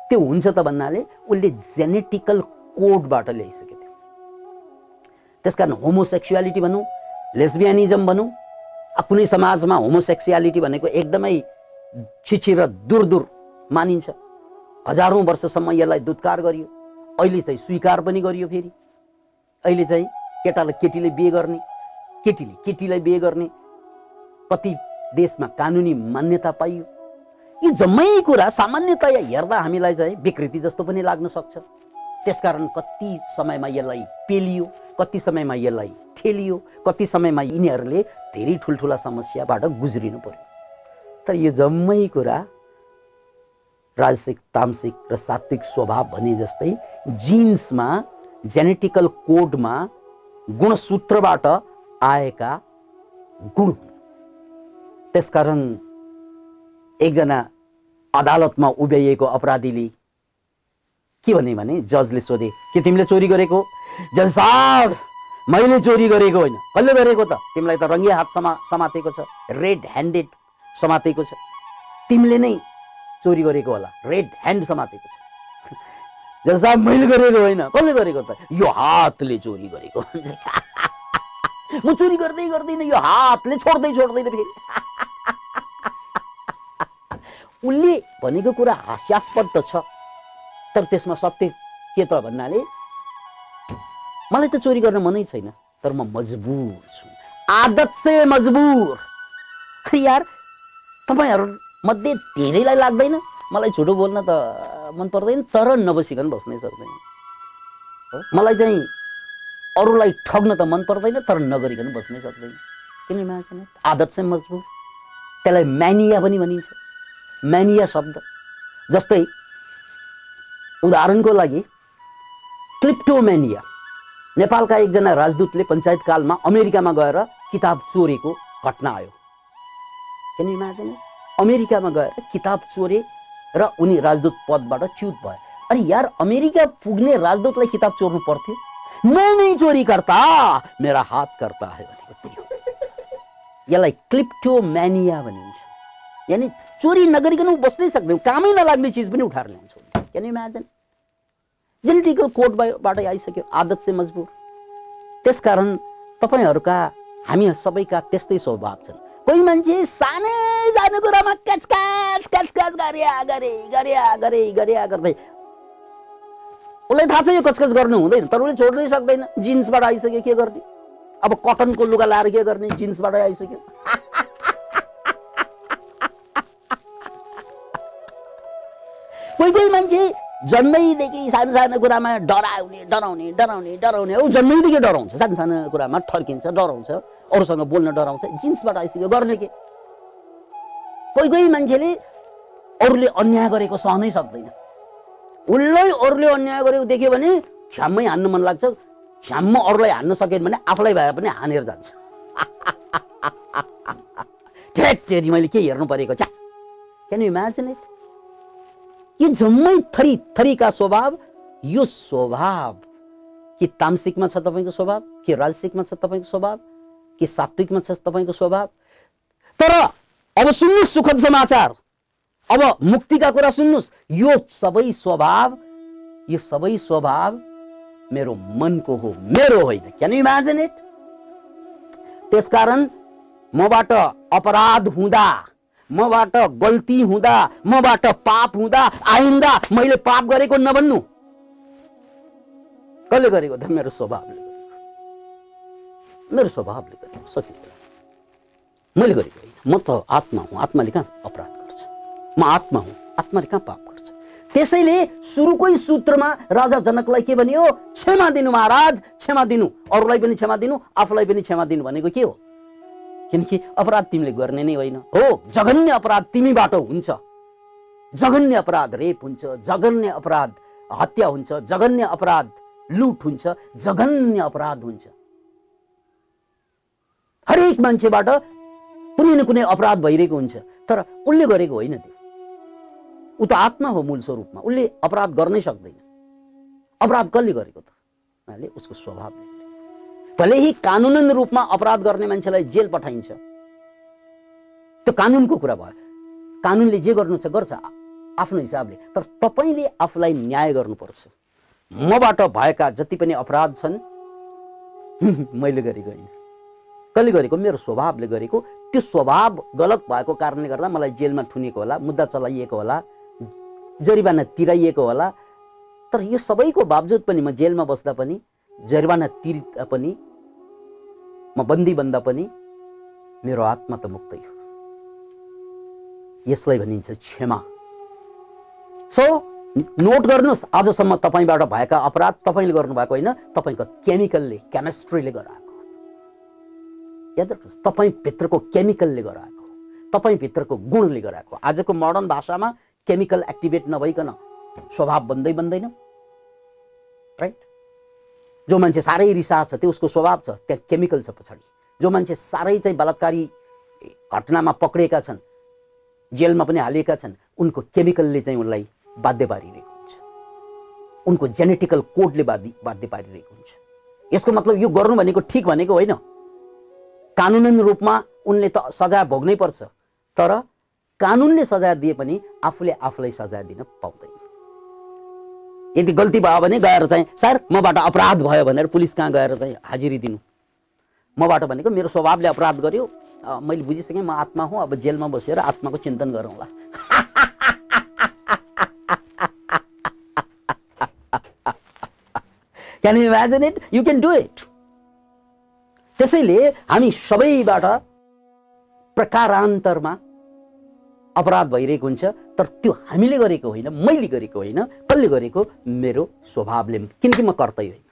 त्यो हुन्छ त भन्नाले उसले जेनेटिकल कोडबाट ल्याइसकेको थियो। त्यस कारण होमोसेक्सुअलिटी भनौँ लेस्बियानिजम भनौँ कुनै समाजमा होमोसेक्सुअलिटी भनेको एकदमै छिछि र दूर दूर मानिन्छ। हजारौँ वर्षसम्म यसलाई दुत्कार गरियो। अहिले चाहिँ स्वीकार पनि गरियो फेरि। अहिले चाहिँ केटालाई केटीले बिहे गर्ने केटीले केटीलाई बिहे गर्ने कति देशमा कानुनी मान्यता पाइयो। यो जम्मै कुरा सामान्यतया हेर्दा हामीलाई चाहिँ विकृति जस्तो पनि लाग्न सक्छ। त्यसकारण कति समयमा यसलाई पेलियो कति समयमा यसलाई ठेलियो कति समयमा यिनीहरूले धेरै ठुल्ठुला समस्याबाट गुज्रिनु पर्यो। तर यो जम्मै कुरा राजसिक तामसिक र सात्विक स्वभाव भने जस्तै जिन्समा जेनेटिकल कोडमा गुणसूत्रबाट आएका गुण। त्यसकारण एकजना अदालतमा उभ्याइएको अपराधीले के भने भने जजले सोधे के तिमीले चोरी गरेको जज मैले चोरी गरेको होइन। कसले गरेको त? तिमीलाई त रङ्गे हात समा समातेको छ। रेड ह्यान्डेड समातेको छ। तिमीले नै चोरी गरेको होला। रेड ह्यान्ड समातेको छ। साहब मैले गरेको होइन। कसले गरेको त? यो हातले चोरी गरेको म चोरी गर्दै गर्दैन यो हातले छोड्दै छोड्दैन फेरि। उसले भनेको कुरा हास्यास्पद त छ तर त्यसमा सत्य के त भन्नाले मलाई त चोरी गर्न मनै छैन तर म मजबुर छु। आदत से मजबुर। यार तपाईँहरू मध्ये धेरैलाई लाग्दैन? मलाई झुटो बोल्न त मन पर्दैन तर नबसिकन बस्नै सक्दैन मलाई चाहिँ अरूलाई ठग्न त मन पर्दैन तर नगरिकन बस्नै सक्दैन। किन आदत चाहिँ मजबुर त्यसलाई म्यानिया पनि भनिन्छ। म्यानिया शब्द। जस्तै उदाहरणको लागि क्लिप्टोमेनिया नेपालका एकजना राजदूतले पञ्चायतकालमा अमेरिकामा गएर किताब चोरेको घटना आयो। किन इमेजिन अमेरिकामा गएर किताब चोरे र उनी राजदूत पदबाट च्युत भयो अनि यार अमेरिका पुग्ने राजदूतलाई किताब चोर्नु पर्थ्यो? नै नै चोरी करता मेरा हात करता है भनेको त्यही यसलाई क्लिप्टोम्यानिया भनिन्छ। यानि चोरी नगरिकन बस्नै सक्दैन कामै नलाग्ने चिज पनि उठाएर ल्याउँछ क्यान इमेजिन जेनेटिकल कोडबाट आइसक्यो आदत चाहिँ मजबुर त्यसकारण तपाईँहरूका हामी सबैका त्यस्तै स्वभाव छन्। कोही मान्छे सानै जाने कुरामा क्याचक्याच क्याचक्याच गरिया गरे गरिया गरे गरिया गर्दै उसलाई थाहा छ यो कचकच गर्नु हुँदैन। तर उसले छोड्नै सक्दैन। जिन्सबाट आइसक्यो के गर्ने? अब कटनको लुगा लाएर के गर्ने? जिन्सबाट आइसक्यो। कोही कोही मान्छे जन्मैदेखि सानो सानो कुरामा डराउने डराउने डराउने डराउने। ऊ जन्मैदेखि डराउँछ। सानो सानो कुरामा ठर्किन्छ डराउँछ। अरूसँग बोल्न डराउँछ। जिन्सबाट आइसक्यो गर्ने के? कोही कोही मान्छेले अरूले अन्याय गरेको सहनै सक्दैन। उसलाई अरूले अन्याय गरेको देख्यो भने छ्याम्मै हान्नु मन लाग्छ। छ्याम्म अरूलाई हान्न सकेन भने आफूलाई भए पनि हानेर जान्छ। ठेट मैले के हेर्नु परेको? च्या क्यान इमेजिन इट यो जम्मै थरी थरीका स्वभाव यो स्वभाव के तामसिकमा छ तपाईँको स्वभाव? के राजसिकमा छ तपाईँको स्वभाव? के सात्विकमा छ तपाईँको स्वभाव? तर अब सुन्नुहोस् सुखद समाचार। अब मुक्तिका कुरा सुन्नुहोस् यो सबै स्वभाव यो सबै स्वभाव मेरो मनको हो मेरो होइन। क्यान इमेजिन इट त्यसकारण मबाट अपराध हुँदा मबाट गल्ती हुँदा मबाट पाप हुँदा आइन्दा मैले पाप गरेको नभन्नु। कसले गरेको त? मेरो स्वभावले मेरो स्वभावले गरेको। सकियो मैले गरेको। म त आत्मा हुँ आत्माले कहाँ अपराध गर्छ? म आत्मा हुँ आत्माले कहाँ पाप गर्छ? त्यसैले सुरुकै सूत्रमा राजा जनकलाई के भनियो? क्षमा दिनु महाराज क्षमा दिनु। अरूलाई पनि क्षमा दिनु आफूलाई पनि क्षमा दिनु भनेको के हो? किनकि अपराध तिमीले गर्ने नै होइन। हो जघन्य अपराध तिमीबाट हुन्छ। जघन्य अपराध रेप हुन्छ जघन्य अपराध हत्या हुन्छ जघन्य अपराध लुट हुन्छ जघन्य अपराध हुन्छ। हरेक मान्छेबाट कुनै न कुनै अपराध भइरहेको हुन्छ तर उसले गरेको होइन त्यो। ऊ त आत्मा हो मूल स्वरूपमा उसले अपराध गर्नै सक्दैन। अपराध कसले गरेको त? उहाँले उसको स्वभावले भले ही कानुनन रूपमा अपराध गर्ने मान्छेलाई जेल पठाइन्छ त्यो कानुनको कुरा भयो। कानुनले जे गर्नु छ गर्छ आफ्नो हिसाबले। तर तपाईँले आफूलाई न्याय गर्नुपर्छ। मबाट भएका जति पनि अपराध छन् मैले गरेको होइन। कसले गरेको? मेरो स्वभावले गरेको त्यो स्वभाव गलत भएको कारणले गर्दा मलाई जेलमा ठुनेको होला मुद्दा चलाइएको होला जरिवाना तिराइएको होला। तर यो सबैको बावजुद पनि म जेलमा बस्दा पनि जरिवाना तिर्दा पनि म बन्दी बन्दा पनि मेरो आत्मा त मुक्तै हो। यसलाई भनिन्छ क्षमा। सो नोट गर्नुहोस् आजसम्म तपाईँबाट भएका अपराध तपाईँले गर्नुभएको होइन तपाईँको केमिकलले केमिस्ट्रीले गराएको। याद राख्नुहोस् तपाईँभित्रको केमिकलले गराएको तपाईँभित्रको गुणले गराएको। आजको मोडर्न भाषामा केमिकल एक्टिभेट नभइकन स्वभाव बन्दै बन्दैन। राइट जो मान्छे साह्रै रिसा छ त्यो उसको स्वभाव छ त्यहाँ केमिकल छ पछाडि। जो मान्छे साह्रै चाहिँ बलात्कारी घटनामा पक्रिएका छन् जेलमा पनि हालिएका छन् उनको केमिकलले चाहिँ उनलाई बाध्य पारिरहेको हुन्छ। उनको जेनेटिकल कोडले बाध्य बाध्य पारिरहेको हुन्छ। यसको मतलब यो गर्नु भनेको ठिक भनेको होइन। कानुनन रूपमा उनले त सजाय भोग्नै पर्छ। तर कानुनले सजाय दिए पनि आफूले आफूलाई सजाय दिन पाउँदैन। यदि गल्ती भयो भने गएर चाहिँ सर मबाट अपराध भयो भनेर पुलिस कहाँ गएर चाहिँ हाजिरी दिनु? मबाट भनेको मेरो स्वभावले अपराध गर्यो। मैले बुझिसकेँ म आत्मा हुँ अब जेलमा बसेर आत्माको चिन्तन गरौँला। Can you imagine it you can do it त्यसैले हामी सबैबाट प्रकारान्तरमा अपराध भइरहेको हुन्छ तर त्यो हामीले गरेको होइन मैले गरेको होइन कसले गरेको मेरो स्वभावले। किनकि म कर्तै होइन।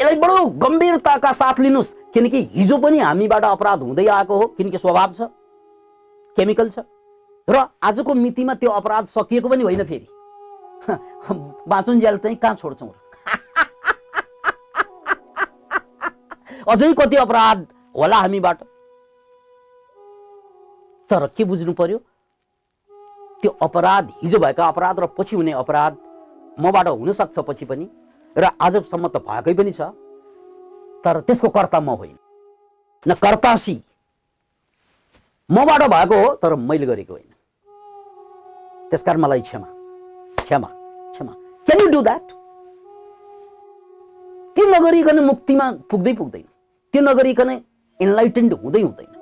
यसलाई बडो गम्भीरताका साथ लिनुहोस्। किनकि हिजो पनि हामीबाट अपराध हुँदै आएको हो किनकि स्वभाव छ केमिकल छ। र आजको मितिमा त्यो अपराध सकिएको पनि होइन फेरि। बाँचुन्जेल चाहिँ कहाँ छोड्छौँ र अझै कति अपराध होला हामीबाट? तर के बुझ्नु पर्यो? त्यो अपराध हिजो भएका अपराध र पछि हुने अपराध मबाट हुन सक्छ पछि पनि र आजसम्म त भएकै पनि छ। तर त्यसको कर्ता म होइन। न कर्तासी। मबाट भएको हो तर मैले गरेको होइन। त्यसकारण मलाई क्षमा क्षमा क्षमा। क्यान यु डु द्याट त्यो नगरिकन मुक्तिमा पुग्दै पुग्दैन। त्यो नगरिकन इन्लाइटेन्ड हुँदै हुँदैन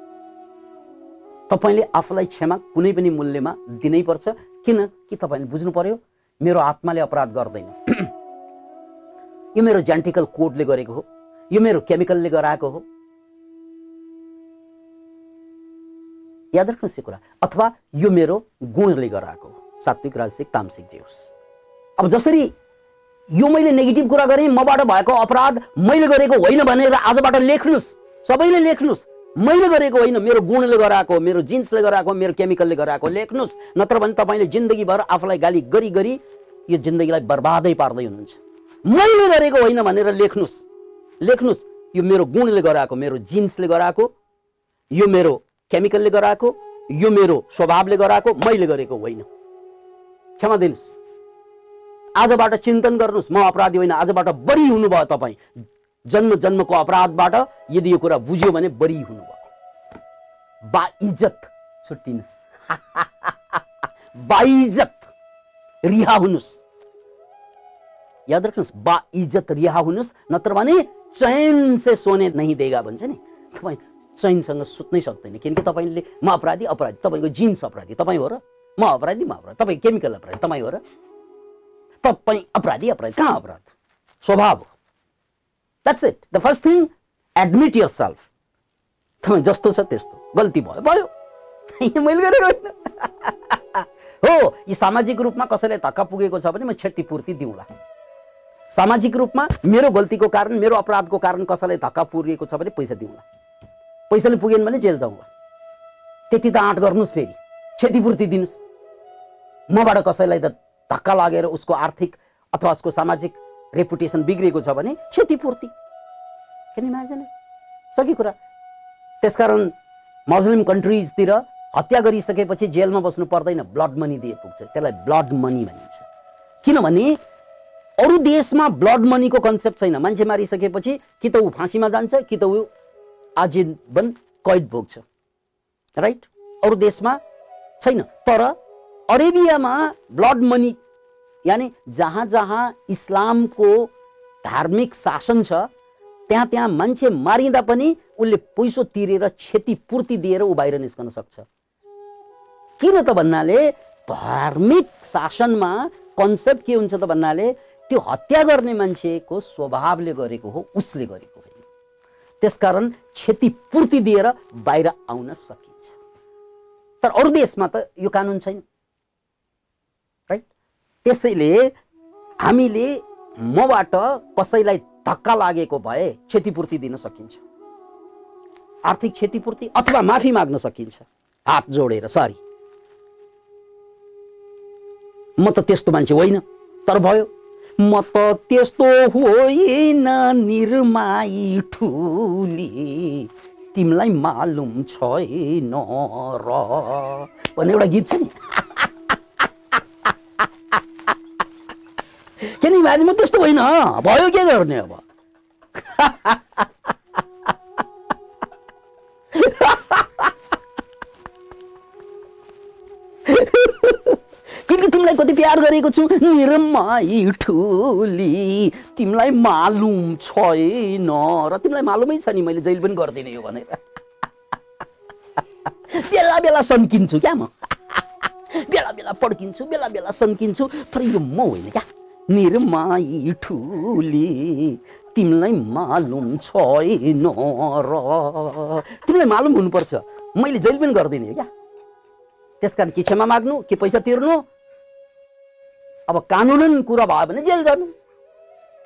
तपाईँले आफूलाई क्षमा कुनै पनि मूल्यमा दिनै पर्छ किन कि तपाईँले बुझ्नु पर्यो मेरो आत्माले अपराध गर्दैन यो मेरो जेन्टिकल कोडले गरेको हो यो मेरो केमिकलले गराएको हो याद राख्नुहोस् यो कुरा अथवा यो मेरो गुणले गराएको हो सात्विक राजसिक तामसिक जे होस् अब जसरी यो मैले नेगेटिभ कुरा गरेँ मबाट भएको अपराध मैले गरेको होइन भनेर आजबाट लेख्नुहोस्। सबैले लेख्नुहोस्। मैले गरेको होइन मेरो गुणले गराएको मेरो जिन्सले गराएको मेरो केमिकलले गराएको लेख्नुहोस्। नत्र भने तपाईँले जिन्दगीभर आफूलाई गाली गरी गरी यो जिन्दगीलाई बर्बादै पार्दै हुनुहुन्छ। मैले गरेको होइन भनेर लेख्नुहोस्। लेख्नुहोस् यो मेरो गुणले गराएको मेरो जिन्सले गराएको यो मेरो केमिकलले गराएको यो मेरो स्वभावले गराएको मैले गरेको होइन। क्षमा दिनुहोस्। आजबाट चिन्तन गर्नुहोस् म अपराधी होइन आजबाट बढी हुनुभयो तपाईँ। जन्म जन्मको अपराधबाट यदि यो कुरा बुझ्यो भने बढी हुनुभयो। बा इज्जत छुट्टिनुहोस्। बाइज्जत रिहा हुनुहोस्। याद रख्नुहोस् बा इज्जत रिहा हुनुहोस् नत्र भने चैन से सोने नहीं देगा भन्छ नि। तपाईँ चैनसँग सुत्नै सक्दैन किनकि तपाईँले म अपराधी अपराधी। तपाईँको जिन्स अपराधी तपाईँ हो र? म अपराधी म अपराधी। तपाईँ केमिकल अपराधी तपाईँ हो र? तपाईँ अपराधी अपराधी कहाँ अपराध? स्वभाव। हो that's it the first thing admit yourself तपाईँ जस्तो छ त्यस्तो गल्ती भयो भयो। मैले गरेको होइन। हो यो सामाजिक रूपमा कसैलाई धक्का पुगेको छ भने म क्षतिपूर्ति दिउँला। सामाजिक रूपमा मेरो गल्तीको कारण मेरो अपराधको कारण कसैलाई धक्का पुगेको छ भने पैसा दिउँला। पैसाले पुगेन भने जेल जाउँला। त्यति त आँट गर्नुहोस् फेरि। क्षतिपूर्ति दिनुहोस् मबाट कसैलाई त धक्का लागेर उसको आर्थिक अथवा उसको सामाजिक रेपुटेसन बिग्रेको छ भने क्षतिपूर्ति। किन इमेजिन सकी कुरा। त्यसकारण मुस्लिम कन्ट्रिजतिर हत्या गरिसकेपछि जेलमा बस्नु पर्दैन ब्लड मनी दिए पुग्छ। त्यसलाई ब्लड मनी भनिन्छ। किनभने अरू देशमा ब्लड मनीको कन्सेप्ट छैन। मान्छे मारिसकेपछि कि त ऊ फाँसीमा जान्छ कि त ऊ आजीवन कैद भोग्छ। राइट अरू देशमा छैन। तर अरेबियामा ब्लड मनी यानि जहाँ जहाँ इस्लामको धार्मिक शासन छ त्यहाँ त्यहाँ मान्छे मारिँदा पनि उसले पैसो तिरेर क्षतिपूर्ति दिएर ऊ बाहिर निस्कन सक्छ। किन त भन्नाले धार्मिक शासनमा कन्सेप्ट के हुन्छ त भन्नाले त्यो हत्या गर्ने मान्छेको स्वभावले गरेको हो उसले गरेको होइन त्यसकारण क्षतिपूर्ति दिएर बाहिर आउन सकिन्छ। तर अरू देशमा त यो कानुन छैन। त्यसैले हामीले मबाट कसैलाई धक्का लागेको भए क्षतिपूर्ति दिन सकिन्छ। आर्थिक क्षतिपूर्ति अथवा माफी माग्न सकिन्छ। हात जोडेर सरी। म त त्यस्तो मान्छे होइन तर भयो। म त त्यस्तो होइन निर्माई ठुली। तिमीलाई मालुम छैन र। भन्ने एउटा गीत छ नि। बाजे म त्यस्तो होइन। भयो के गर्ने अब? किनकि तिमीलाई कति प्यार गरेको छु? निरमाई ठुली। तिमीलाई मालुम छैन र तिमीलाई मालुमै छ नि मैले जहिले पनि गरिदिने हो भनेर। बेला बेला सन्किन्छु क्या म। बेला बेला पड्किन्छु बेला बेला सन्किन्छु तर यो म होइन क्या। निर्माई ठुली तिमीलाई मालुम छैन र तिमीलाई मालुम हुनुपर्छ। मैले जहिले पनि गरिदिने क्या। त्यस कारण कि क्षमा माग्नु कि पैसा तिर्नु। अब कानुनन कुरा भयो भने जेल जानु।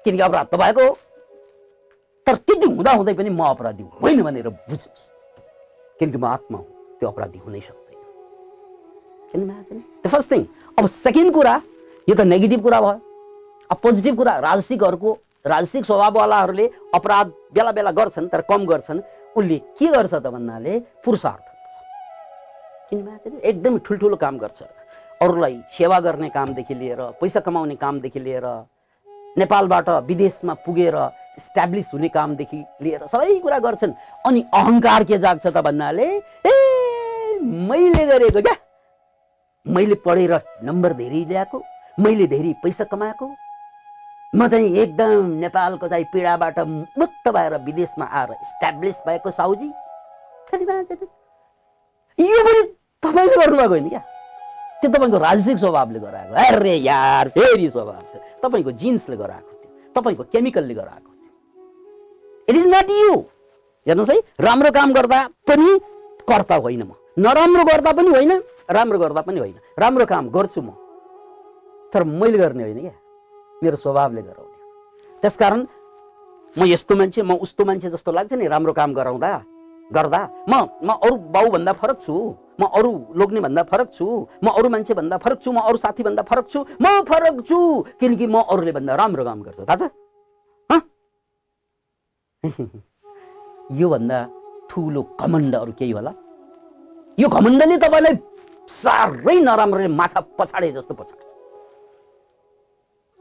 किनकि अपराध त भएको हो। तर त्यति हुँदा हुँदै पनि म अपराधी होइन भनेर बुझ्नुहोस् किनकि म आत्मा हुँ। त्यो अपराधी हुनै सक्दैन। किन फर्स्ट थिङ। अब सेकेन्ड कुरा यो त नेगेटिभ कुरा भयो। अब पोजिटिभ कुरा राजसिकहरूको राजसिक स्वभाववालाहरूले अपराध बेला बेला गर्छन् तर कम गर्छन्। उसले के गर्छ त भन्नाले पुरुषार्थ किन एकदम ठुल्ठुलो काम गर्छ। अरूलाई सेवा गर्ने कामदेखि लिएर पैसा कमाउने कामदेखि लिएर नेपालबाट विदेशमा पुगेर इस्ट्याब्लिस हुने कामदेखि लिएर सबै कुरा गर्छन्। अनि अहङ्कार के जाग्छ त भन्नाले ए मैले गरेको क्या। मैले पढेर नम्बर धेरै ल्याएको मैले धेरै पैसा कमाएको म चाहिँ एकदम नेपालको चाहिँ पीडाबाट मुक्त भएर विदेशमा आएर इस्ट्याब्लिस भएको साउजी। यो पनि तपाईँले गर्नुभएको होइन क्या? त्यो तपाईँको राजसिक स्वभावले गराएको। अरे यार फेरि स्वभाव छ। तपाईँको जिन्सले गराएको थियो। तपाईँको केमिकलले गराएको थियो। इट इज नट यु हेर्नुहोस् है राम्रो काम गर्दा पनि कर्ता होइन म। नराम्रो गर्दा पनि होइन राम्रो गर्दा पनि होइन। राम्रो काम गर्छु म। तर मैले गर्ने होइन क्या? मेरो स्वभावले गराउने त्यसकारण म यस्तो मान्छे म उस्तो मान्छे जस्तो लाग्छ नि राम्रो काम गराउँदा गर्दा म म अरू बाउभन्दा फरक छु म अरू लोग्नेभन्दा फरक छु म अरू मान्छेभन्दा फरक छु म अरू साथीभन्दा फरक छु म फरक छु किनकि म अरूले भन्दा राम्रो काम गर्छु। थाहा छ? योभन्दा ठुलो घमण्ड अरू केही होला? यो घमण्डले तपाईँलाई साह्रै नराम्रोले माछा पछाडे जस्तो पछाड्छ।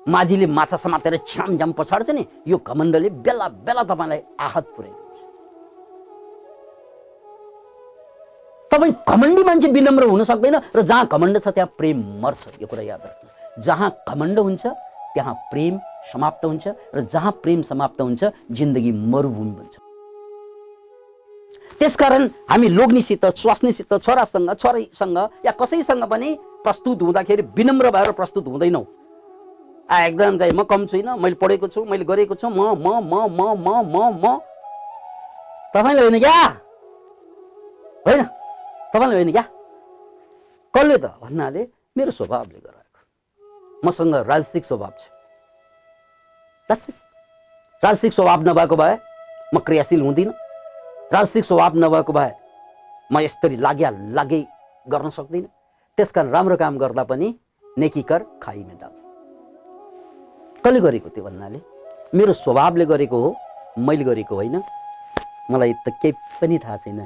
माझीले माछा समातेर छ्यामझ्याम पछाड्छ नि यो घमण्डले बेला बेला तपाईँलाई आहत पुर्याइदिन्छ तपाईँ घमण्डी मान्छे विनम्र हुन सक्दैन र जहाँ घमण्ड छ त्यहाँ प्रेम मर्छ यो कुरा याद राख्नुहोस्। जहाँ घमण्ड हुन्छ त्यहाँ प्रेम समाप्त हुन्छ र जहाँ प्रेम समाप्त हुन्छ जिन्दगी मरुभूमि हुन्छ त्यसकारण हामी लोग्नेसित स्वास्नीसित छोरासँग छोरीसँग या कसैसँग पनि प्रस्तुत हुँदाखेरि विनम्र भएर प्रस्तुत हुँदैनौँ। आ एकदम चाहिँ म कम छुइनँ मैले पढेको छु मैले गरेको छु म म म म म म म। तपाईँले होइन क्या? होइन? तपाईँले होइन क्या? कसले त भन्नाले मेरो स्वभावले गराएको। मसँग राजसिक स्वभाव छ. राजसिक स्वभाव नभएको भए म क्रियाशील हुँदिनँ। राजसिक स्वभाव नभएको भए म यसरी लाग्या लागे गर्न सक्दिनँ। त्यसकारण राम्रो काम गर्दा पनि नेकीकर खाइमे डाल्छ कसले गरेको त्यो भन्नाले? मेरो स्वभावले गरेको हो मैले गरेको होइन। मलाई त केही पनि थाहा छैन।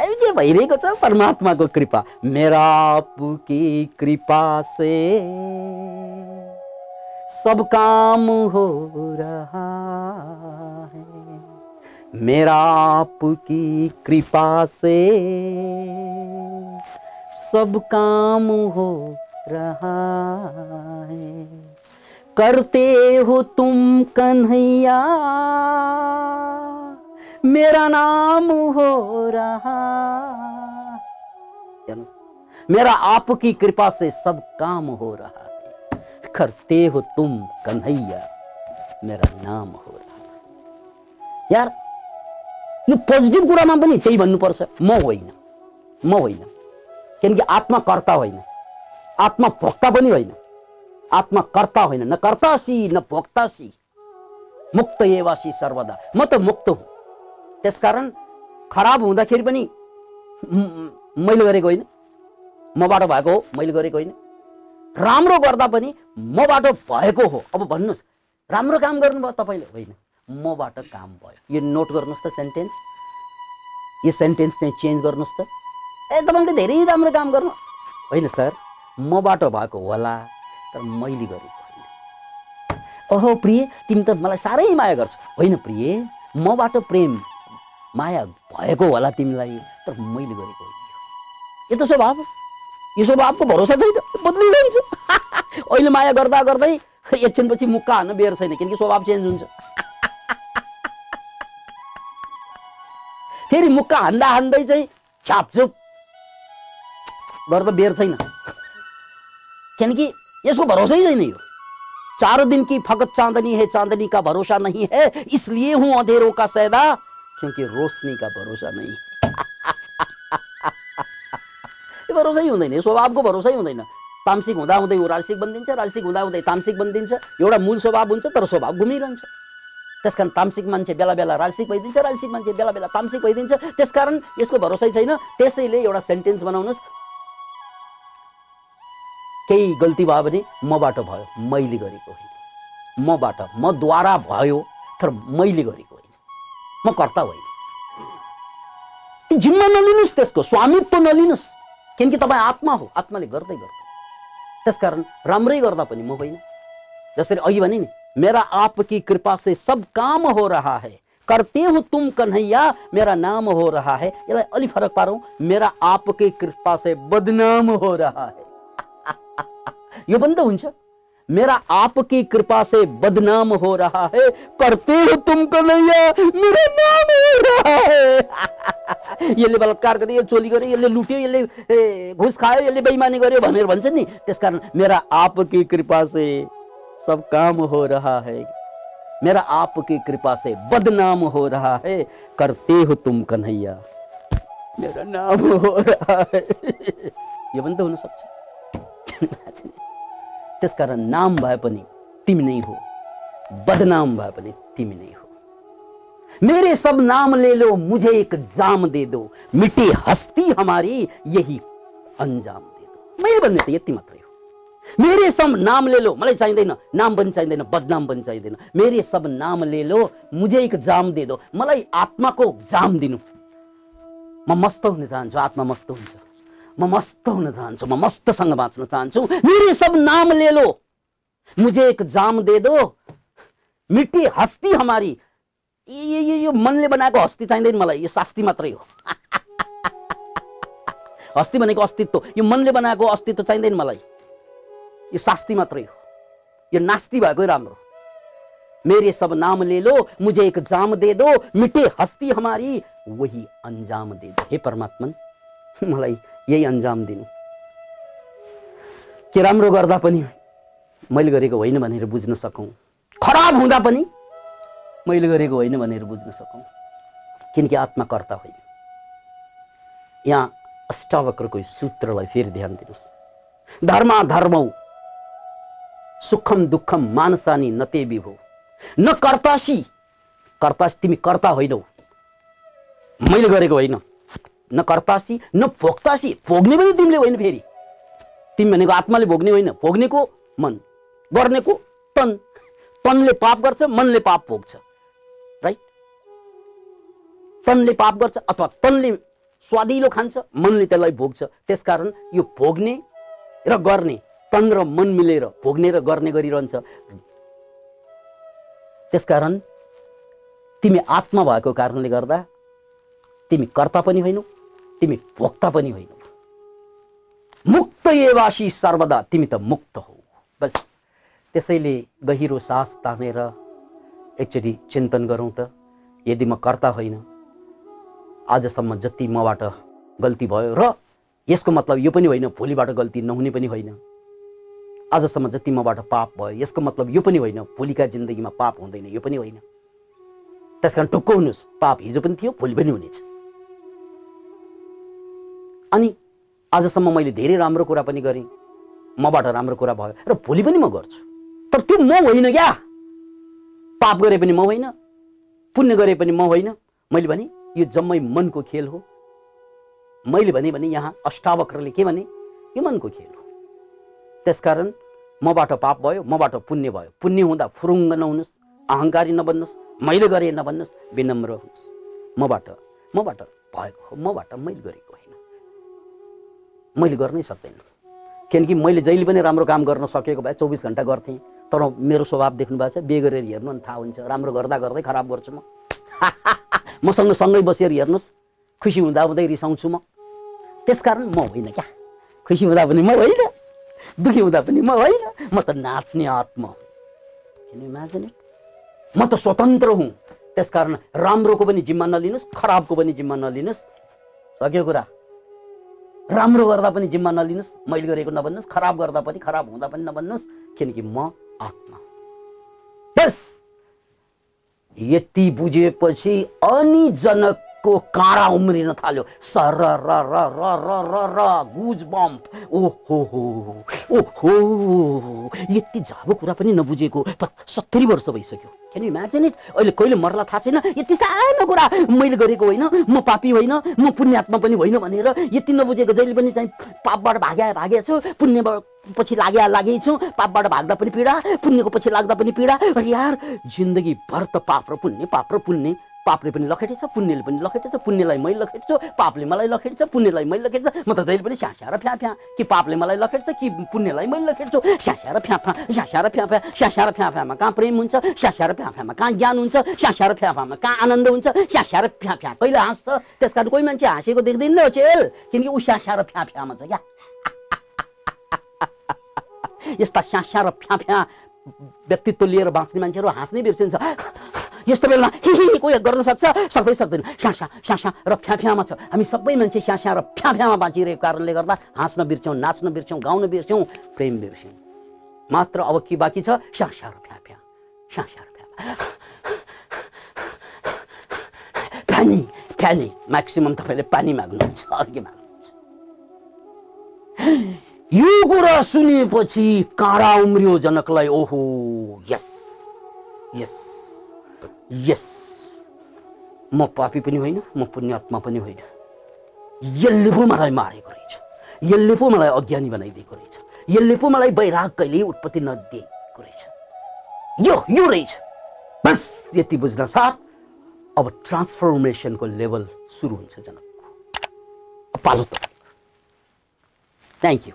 अहिले भइरहेको छ परमात्माको कृपा मेरा पुकी कृपा से। सब काम हो रहा है। मेरा आपकी कृपा से। सब काम हो रहा है। करते हो तुम कन्हैया। मेरा नाम हो रहा। मेरा आपकी कृपा से सब काम हो रहा है। करते हो तुम कन्हैया, मेरा नाम हो रहा। यार, यो पोजिटिभ कुरामा पनि त्यही भन्नुपर्छ म होइन म होइन आत्मा कर्ता होइन आत्मा भोक्ता पनि होइन आत्मा कर्ता होइन न कर्तासी न भोक्तासी। मुक्त एवासी सर्वदा। म त मुक्त हुँ। त्यसकारण खराब हुँदाखेरि पनि मैले गरेको होइन। मबाट भएको हो मैले गरेको होइन। राम्रो गर्दा पनि मबाट भएको हो। अब भन्नुहोस् राम्रो काम गर्नुभयो तपाईँले? होइन। मबाट काम भयो। यो नोट गर्नुहोस् त सेन्टेन्स। यो सेन्टेन्स चाहिँ चेन्ज गर्नुहोस् त। ए तपाईँले धेरै राम्रो काम गर्नु। होइन सर मबाट भएको होला। तर मैले गरेको होइन ओहो प्रिय तिमी त मलाई साह्रै माया गर्छ। होइन प्रिय मबाट प्रेम माया भएको होला तिमीलाई तर मैले गरेको होइन। यो त स्वभाव। यो स्वभावको भरोसा छैन बदलिरहन्छ अहिले माया गर्दा गर्दै एकछिनपछि मुक्का हान्न बेर छैन किनकि स्वभाव चेन्ज हुन्छ। फेरि मुक्का हान्दा हान्दै चाहिँ छापछुप गर्दा बेर छैन। किनकि यसको भरोसै छैन यो चार दिन की फकत चांदनी है, चांदनी का भरोसा नहीं है, इसलिए हूँ अंधेरों का सैदा, क्योंकि रोशनी का भरोसा नहीं भरोसै हुँदैन यो भरोसा भरोसै हुँदैन तामसिक हुँदा हुँदै ऊ राजसिक बनिदिन्छ राजसिक हुँदा हुँदै तामसिक बनिदिन्छ एउटा मूल स्वभाव हुन्छ तर स्वभाव घुमिरहन्छ त्यसकारण तामसिक मान्छे बेला बेला राजसिक भइदिन्छ राजसिक मान्छे बेला बेला तामसिक भइदिन्छ त्यसकारण यसको भरोसै छैन त्यसैले एउटा सेन्टेन्स बनाउनुहोस् केही गल्ती भयो भने मबाट होइन। मबाट मद्वारा भयो, तर होइन। म कर्ता होइन। जिम्मा नलिनुहोस् स्वामित्व नलिनुहोस्। किनकि तपाईँ आत्मा हो, आत्माले गर्दै गर्दै त्यसकारण राम्रै गर्दा म जसरी मेरा आपकी कृपा से सब काम हो रहा है। करते हो तुम कन्हैया, मेरा नाम हो रहा है। यसलाई अलिक फरक पारौँ। मेरा आपकी कृपा से बदनाम हो रहा है। यो त हुन्छ मेरा आपकी कृपा से बदनाम हो रहा है करते हो तुम कन्हैया मेरा नाम हो रहा है। यसले बलात्कार गर्यो यो चोरी गर्यो यसले लुट्यो यसले ए, घुस खायो यसले बेइमानी गर्यो भनेर भन्छ नि त्यसकारण मेरा आपकी कृपा से सब काम हो रहा है। मेरा आपकी कृपा से बदनाम हो रहा है करते हो तुम कन्हैया मेरा नाम हो रहा है। यो पनि त त्यसकारण नाम भए पनि तिमी नै हो। बदनाम भए पनि तिमी नै हो। मेरे सब नाम ले लो मुझे एक जाम दे दो। मिटी हस्ती हमारी यही अन्जाम दे दो। मैले भन्ने त यति मात्रै हो। मेरे सब नाम ले लो मलाई चाहिँदैन। नाम पनि चाहिँदैन बदनाम पनि चाहिँदैन। मेरे सब नाम ले लो मुझे एक जाम दे दो। मलाई आत्माको जाम दिनु। म मस्त हुन चाहन्छु आत्मा मस्त हुन्छ। म मस्त हुन चाहन्छु म मस्तसँग बाँच्न चाहन्छु। मेरे सब नाम ले लो। मुझे एक जाम दे दो। मिट्टी हस्ती हमारी। यो यो यो मनले बनाएको हस्ती चाहिँदैन मलाई यो शास्ति मात्रै हो। हस्ती भनेको अस्तित्व यो मनले बनाएको अस्तित्व चाहिँदैन मलाई। यो शास्ति मात्रै हो। यो नास्ति भएकै राम्रो मेरे सब नाम ले लो मुझे एक जाम दे दो। मिटे हस्ती हमारी वही अन्जाम दे दो। हे परमात्मा मलाई यही अन्जाम दिनु। के राम्रो गर्दा पनि मैले गरेको होइन भनेर बुझ्न सकौँ। खराब हुँदा पनि मैले गरेको होइन भनेर बुझ्न सकौँ। किनकि आत्माकर्ता होइन। यहाँ अष्टावक्रको सूत्रलाई फेरि ध्यान दिनुहोस्। धर्म धर्मौ सुखम दुःखम मानसानी नते विभो न कर्तासी। कर्तासी तिमी कर्ता होइनौ। मैले गरेको होइन। न कर्तासी न भोक्तासी भोग्ने पनि तिमीले होइन फेरि। तिमी भनेको आत्माले भोग्ने होइन भोग्नेको मन गर्नेको तन। तनले पाप गर्छ मनले पाप भोग्छ। राइट तनले पाप गर्छ अथवा तनले स्वादिलो खान्छ मनले त्यसलाई भोग्छ। त्यसकारण यो भोग्ने र गर्ने तन र मन मिलेर भोग्ने र गर्ने गरिरहन्छ। त्यसकारण तिमी आत्मा भएको कारणले गर्दा तिमी कर्ता पनि होइनौ तिमी भोक्ता पनि होइनौ। मुक्त एवासी सर्वदा तिमी त मुक्त हौ। बस त्यसैले गहिरो सास तानेर एकचोटि चिन्तन गरौँ त यदि म कर्ता होइन आजसम्म जति मबाट गल्ती भयो र यसको मतलब यो पनि होइन भोलिबाट गल्ती नहुने पनि होइन। आजसम्म जति मबाट पाप भयो यसको मतलब यो पनि होइन भोलिका जिन्दगीमा पाप हुँदैन यो पनि होइन। त्यस कारण टुक्क हुनुहोस् पाप हिजो पनि थियो भोलि पनि हुनेछ। अनि आजसम्म मैले धेरै राम्रो कुरा पनि गरेँ। मबाट राम्रो कुरा भयो र भोलि पनि म गर्छु। तर त्यो म होइन क्या। पाप गरे पनि म होइन पुण्य गरे पनि म होइन। मैले भने यो जम्मै मनको खेल हो। मैले भने भने यहाँ अष्टावक्रले के भने? यो मनको खेल हो। त्यसकारण मबाट पाप भयो मबाट पुण्य भयो। पुण्य हुँदा फुरुङ्ग नहुनुहोस् अहङ्कारी नबन्नुहोस् मैले गरेँ नभन्नुहोस् विनम्र हुनुहोस्। मबाट मबाट भएको हो मबाट मैले गरेको मैले गर्नै सक्दैन। किनकि मैले जहिले पनि राम्रो काम गर्न सकेको भए चौबिस घन्टा गर्थेँ। तर मेरो स्वभाव देख्नु भएको छ बे गरेर हेर्नु अनि थाहा हुन्छ। राम्रो गर्दा गर्दै खराब गर्छु म। मसँग सँगै बसेर हेर्नुहोस्। खुसी हुँदा हुँदै रिसाउँछु म। त्यसकारण म होइन क्या। खुसी हुँदा पनि म होइन। दुःखी हुँदा पनि म होइन। म त नाच्ने आत्मा इमेजिन म त स्वतन्त्र हुँ। त्यसकारण राम्रोको पनि जिम्मा नलिनुहोस् खराबको पनि जिम्मा नलिनुहोस्। सक्यो कुरा? राम्रो गर्दा पनि जिम्मा नलिनुहोस् मैले गरेको नभन्नुहोस् खराब गर्दा पनि खराब हुँदा पनि नभन्नुहोस् किनकि म आत्मा। बस यति बुझेपछि अनि जनकको काँडा उम्रिन थाल्यो। सर र र र र गुज बम्प। ओहो ओहो। यति झाबो कुरा पनि नबुझेको सत्तरी वर्ष भइसक्यो। क्यान इमेजिन इट अहिले कहिले मर्ला थाहा छैन? यति सानो कुरा मैले गरेको होइन म पापी होइन म पुण्यात्मा पनि होइन भनेर यति नबुझेको जहिले पनि चाहिँ पापबाट भाग्या भागेको छु पुण्यबाट पछि लाग्या लागेको छु पापबाट भाग्दा पनि पीडा पुण्यको पछि लाग्दा पनि पीडा। यार जिन्दगीभर त पाप र पुण्य पाप र पुण्य। पापले पनि लखेटेछ पुण्यले पनि लखेटेछ पुण्यलाई मैले लखेट्छु पापले मलाई लखेट्छ पुण्यलाई मैले लखेट्छ। म त जहिले पनि स्यास्या र फ्या फ्या कि पापले मलाई लखेट्छ कि पुण्यलाई मैले लखेट्छु। स्यास्या र फ्या फ्या स्यास्या र फ्या फ्या स्यास्या र फ्या फ्यामा कहाँ प्रेम हुन्छ स्यास्या र फ्या फ्यामा कहाँ ज्ञान हुन्छ स्यास्या र फ्या फ्यामा कहाँ आनन्द हुन्छ स्यास्या र फ्या फ्या कहिले हाँस्छ? त्यस कारण कोही मान्छे हाँसेको देख्दैन न चेल। किनकि ऊ स्यास्या र फ्या फ्यामा छ क्या। यस्ता स्यास्या र फ्या फ्या व्यक्तित्व लिएर बाँच्ने मान्छेहरू हाँस्नै बिर्सिन्छ। यस्तो बेलामा हि कोही गर्न सक्छ? सक्दै सक्दैन। स्यासा स्यासा र फ्याफ्यामा छ। हामी सबै मान्छे स्यासा र फ्याफ्यामा बाँचिरहेको कारणले गर्दा हाँस्न बिर्स्यौँ नाच्न बिर्स्यौँ गाउन बिर्स्यौँ प्रेम बिर्स्यौँ मात्र अब के बाँकी छ? स्यासा र फ्याफ्या स्यासा र फ्याफ्या फ्यानी फ्यानी म्याक्सिमम् तपाईँले पानी माग्नुहुन्छ अर्कै माग्नुहुन्छ। यो कुरा सुनेपछि काँडा उम्रियो जनकलाई। ओहो यस यस यस म पापी पनि होइन म पुण्यात्मा पनि होइन। यसले पो मलाई मारेको रहेछ। यसले पो मलाई अज्ञानी बनाइदिएको रहेछ। यसले पो मलाई वैराग कहिले उत्पत्ति नदिएको रहेछ। यो यो रहेछ। बस यति बुझ्न साथ। अब ट्रान्सफर्मेसनको लेभल सुरु हुन्छ जनकको पालो त। थ्याङ्क यू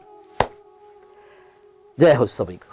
जय होस् सबैको।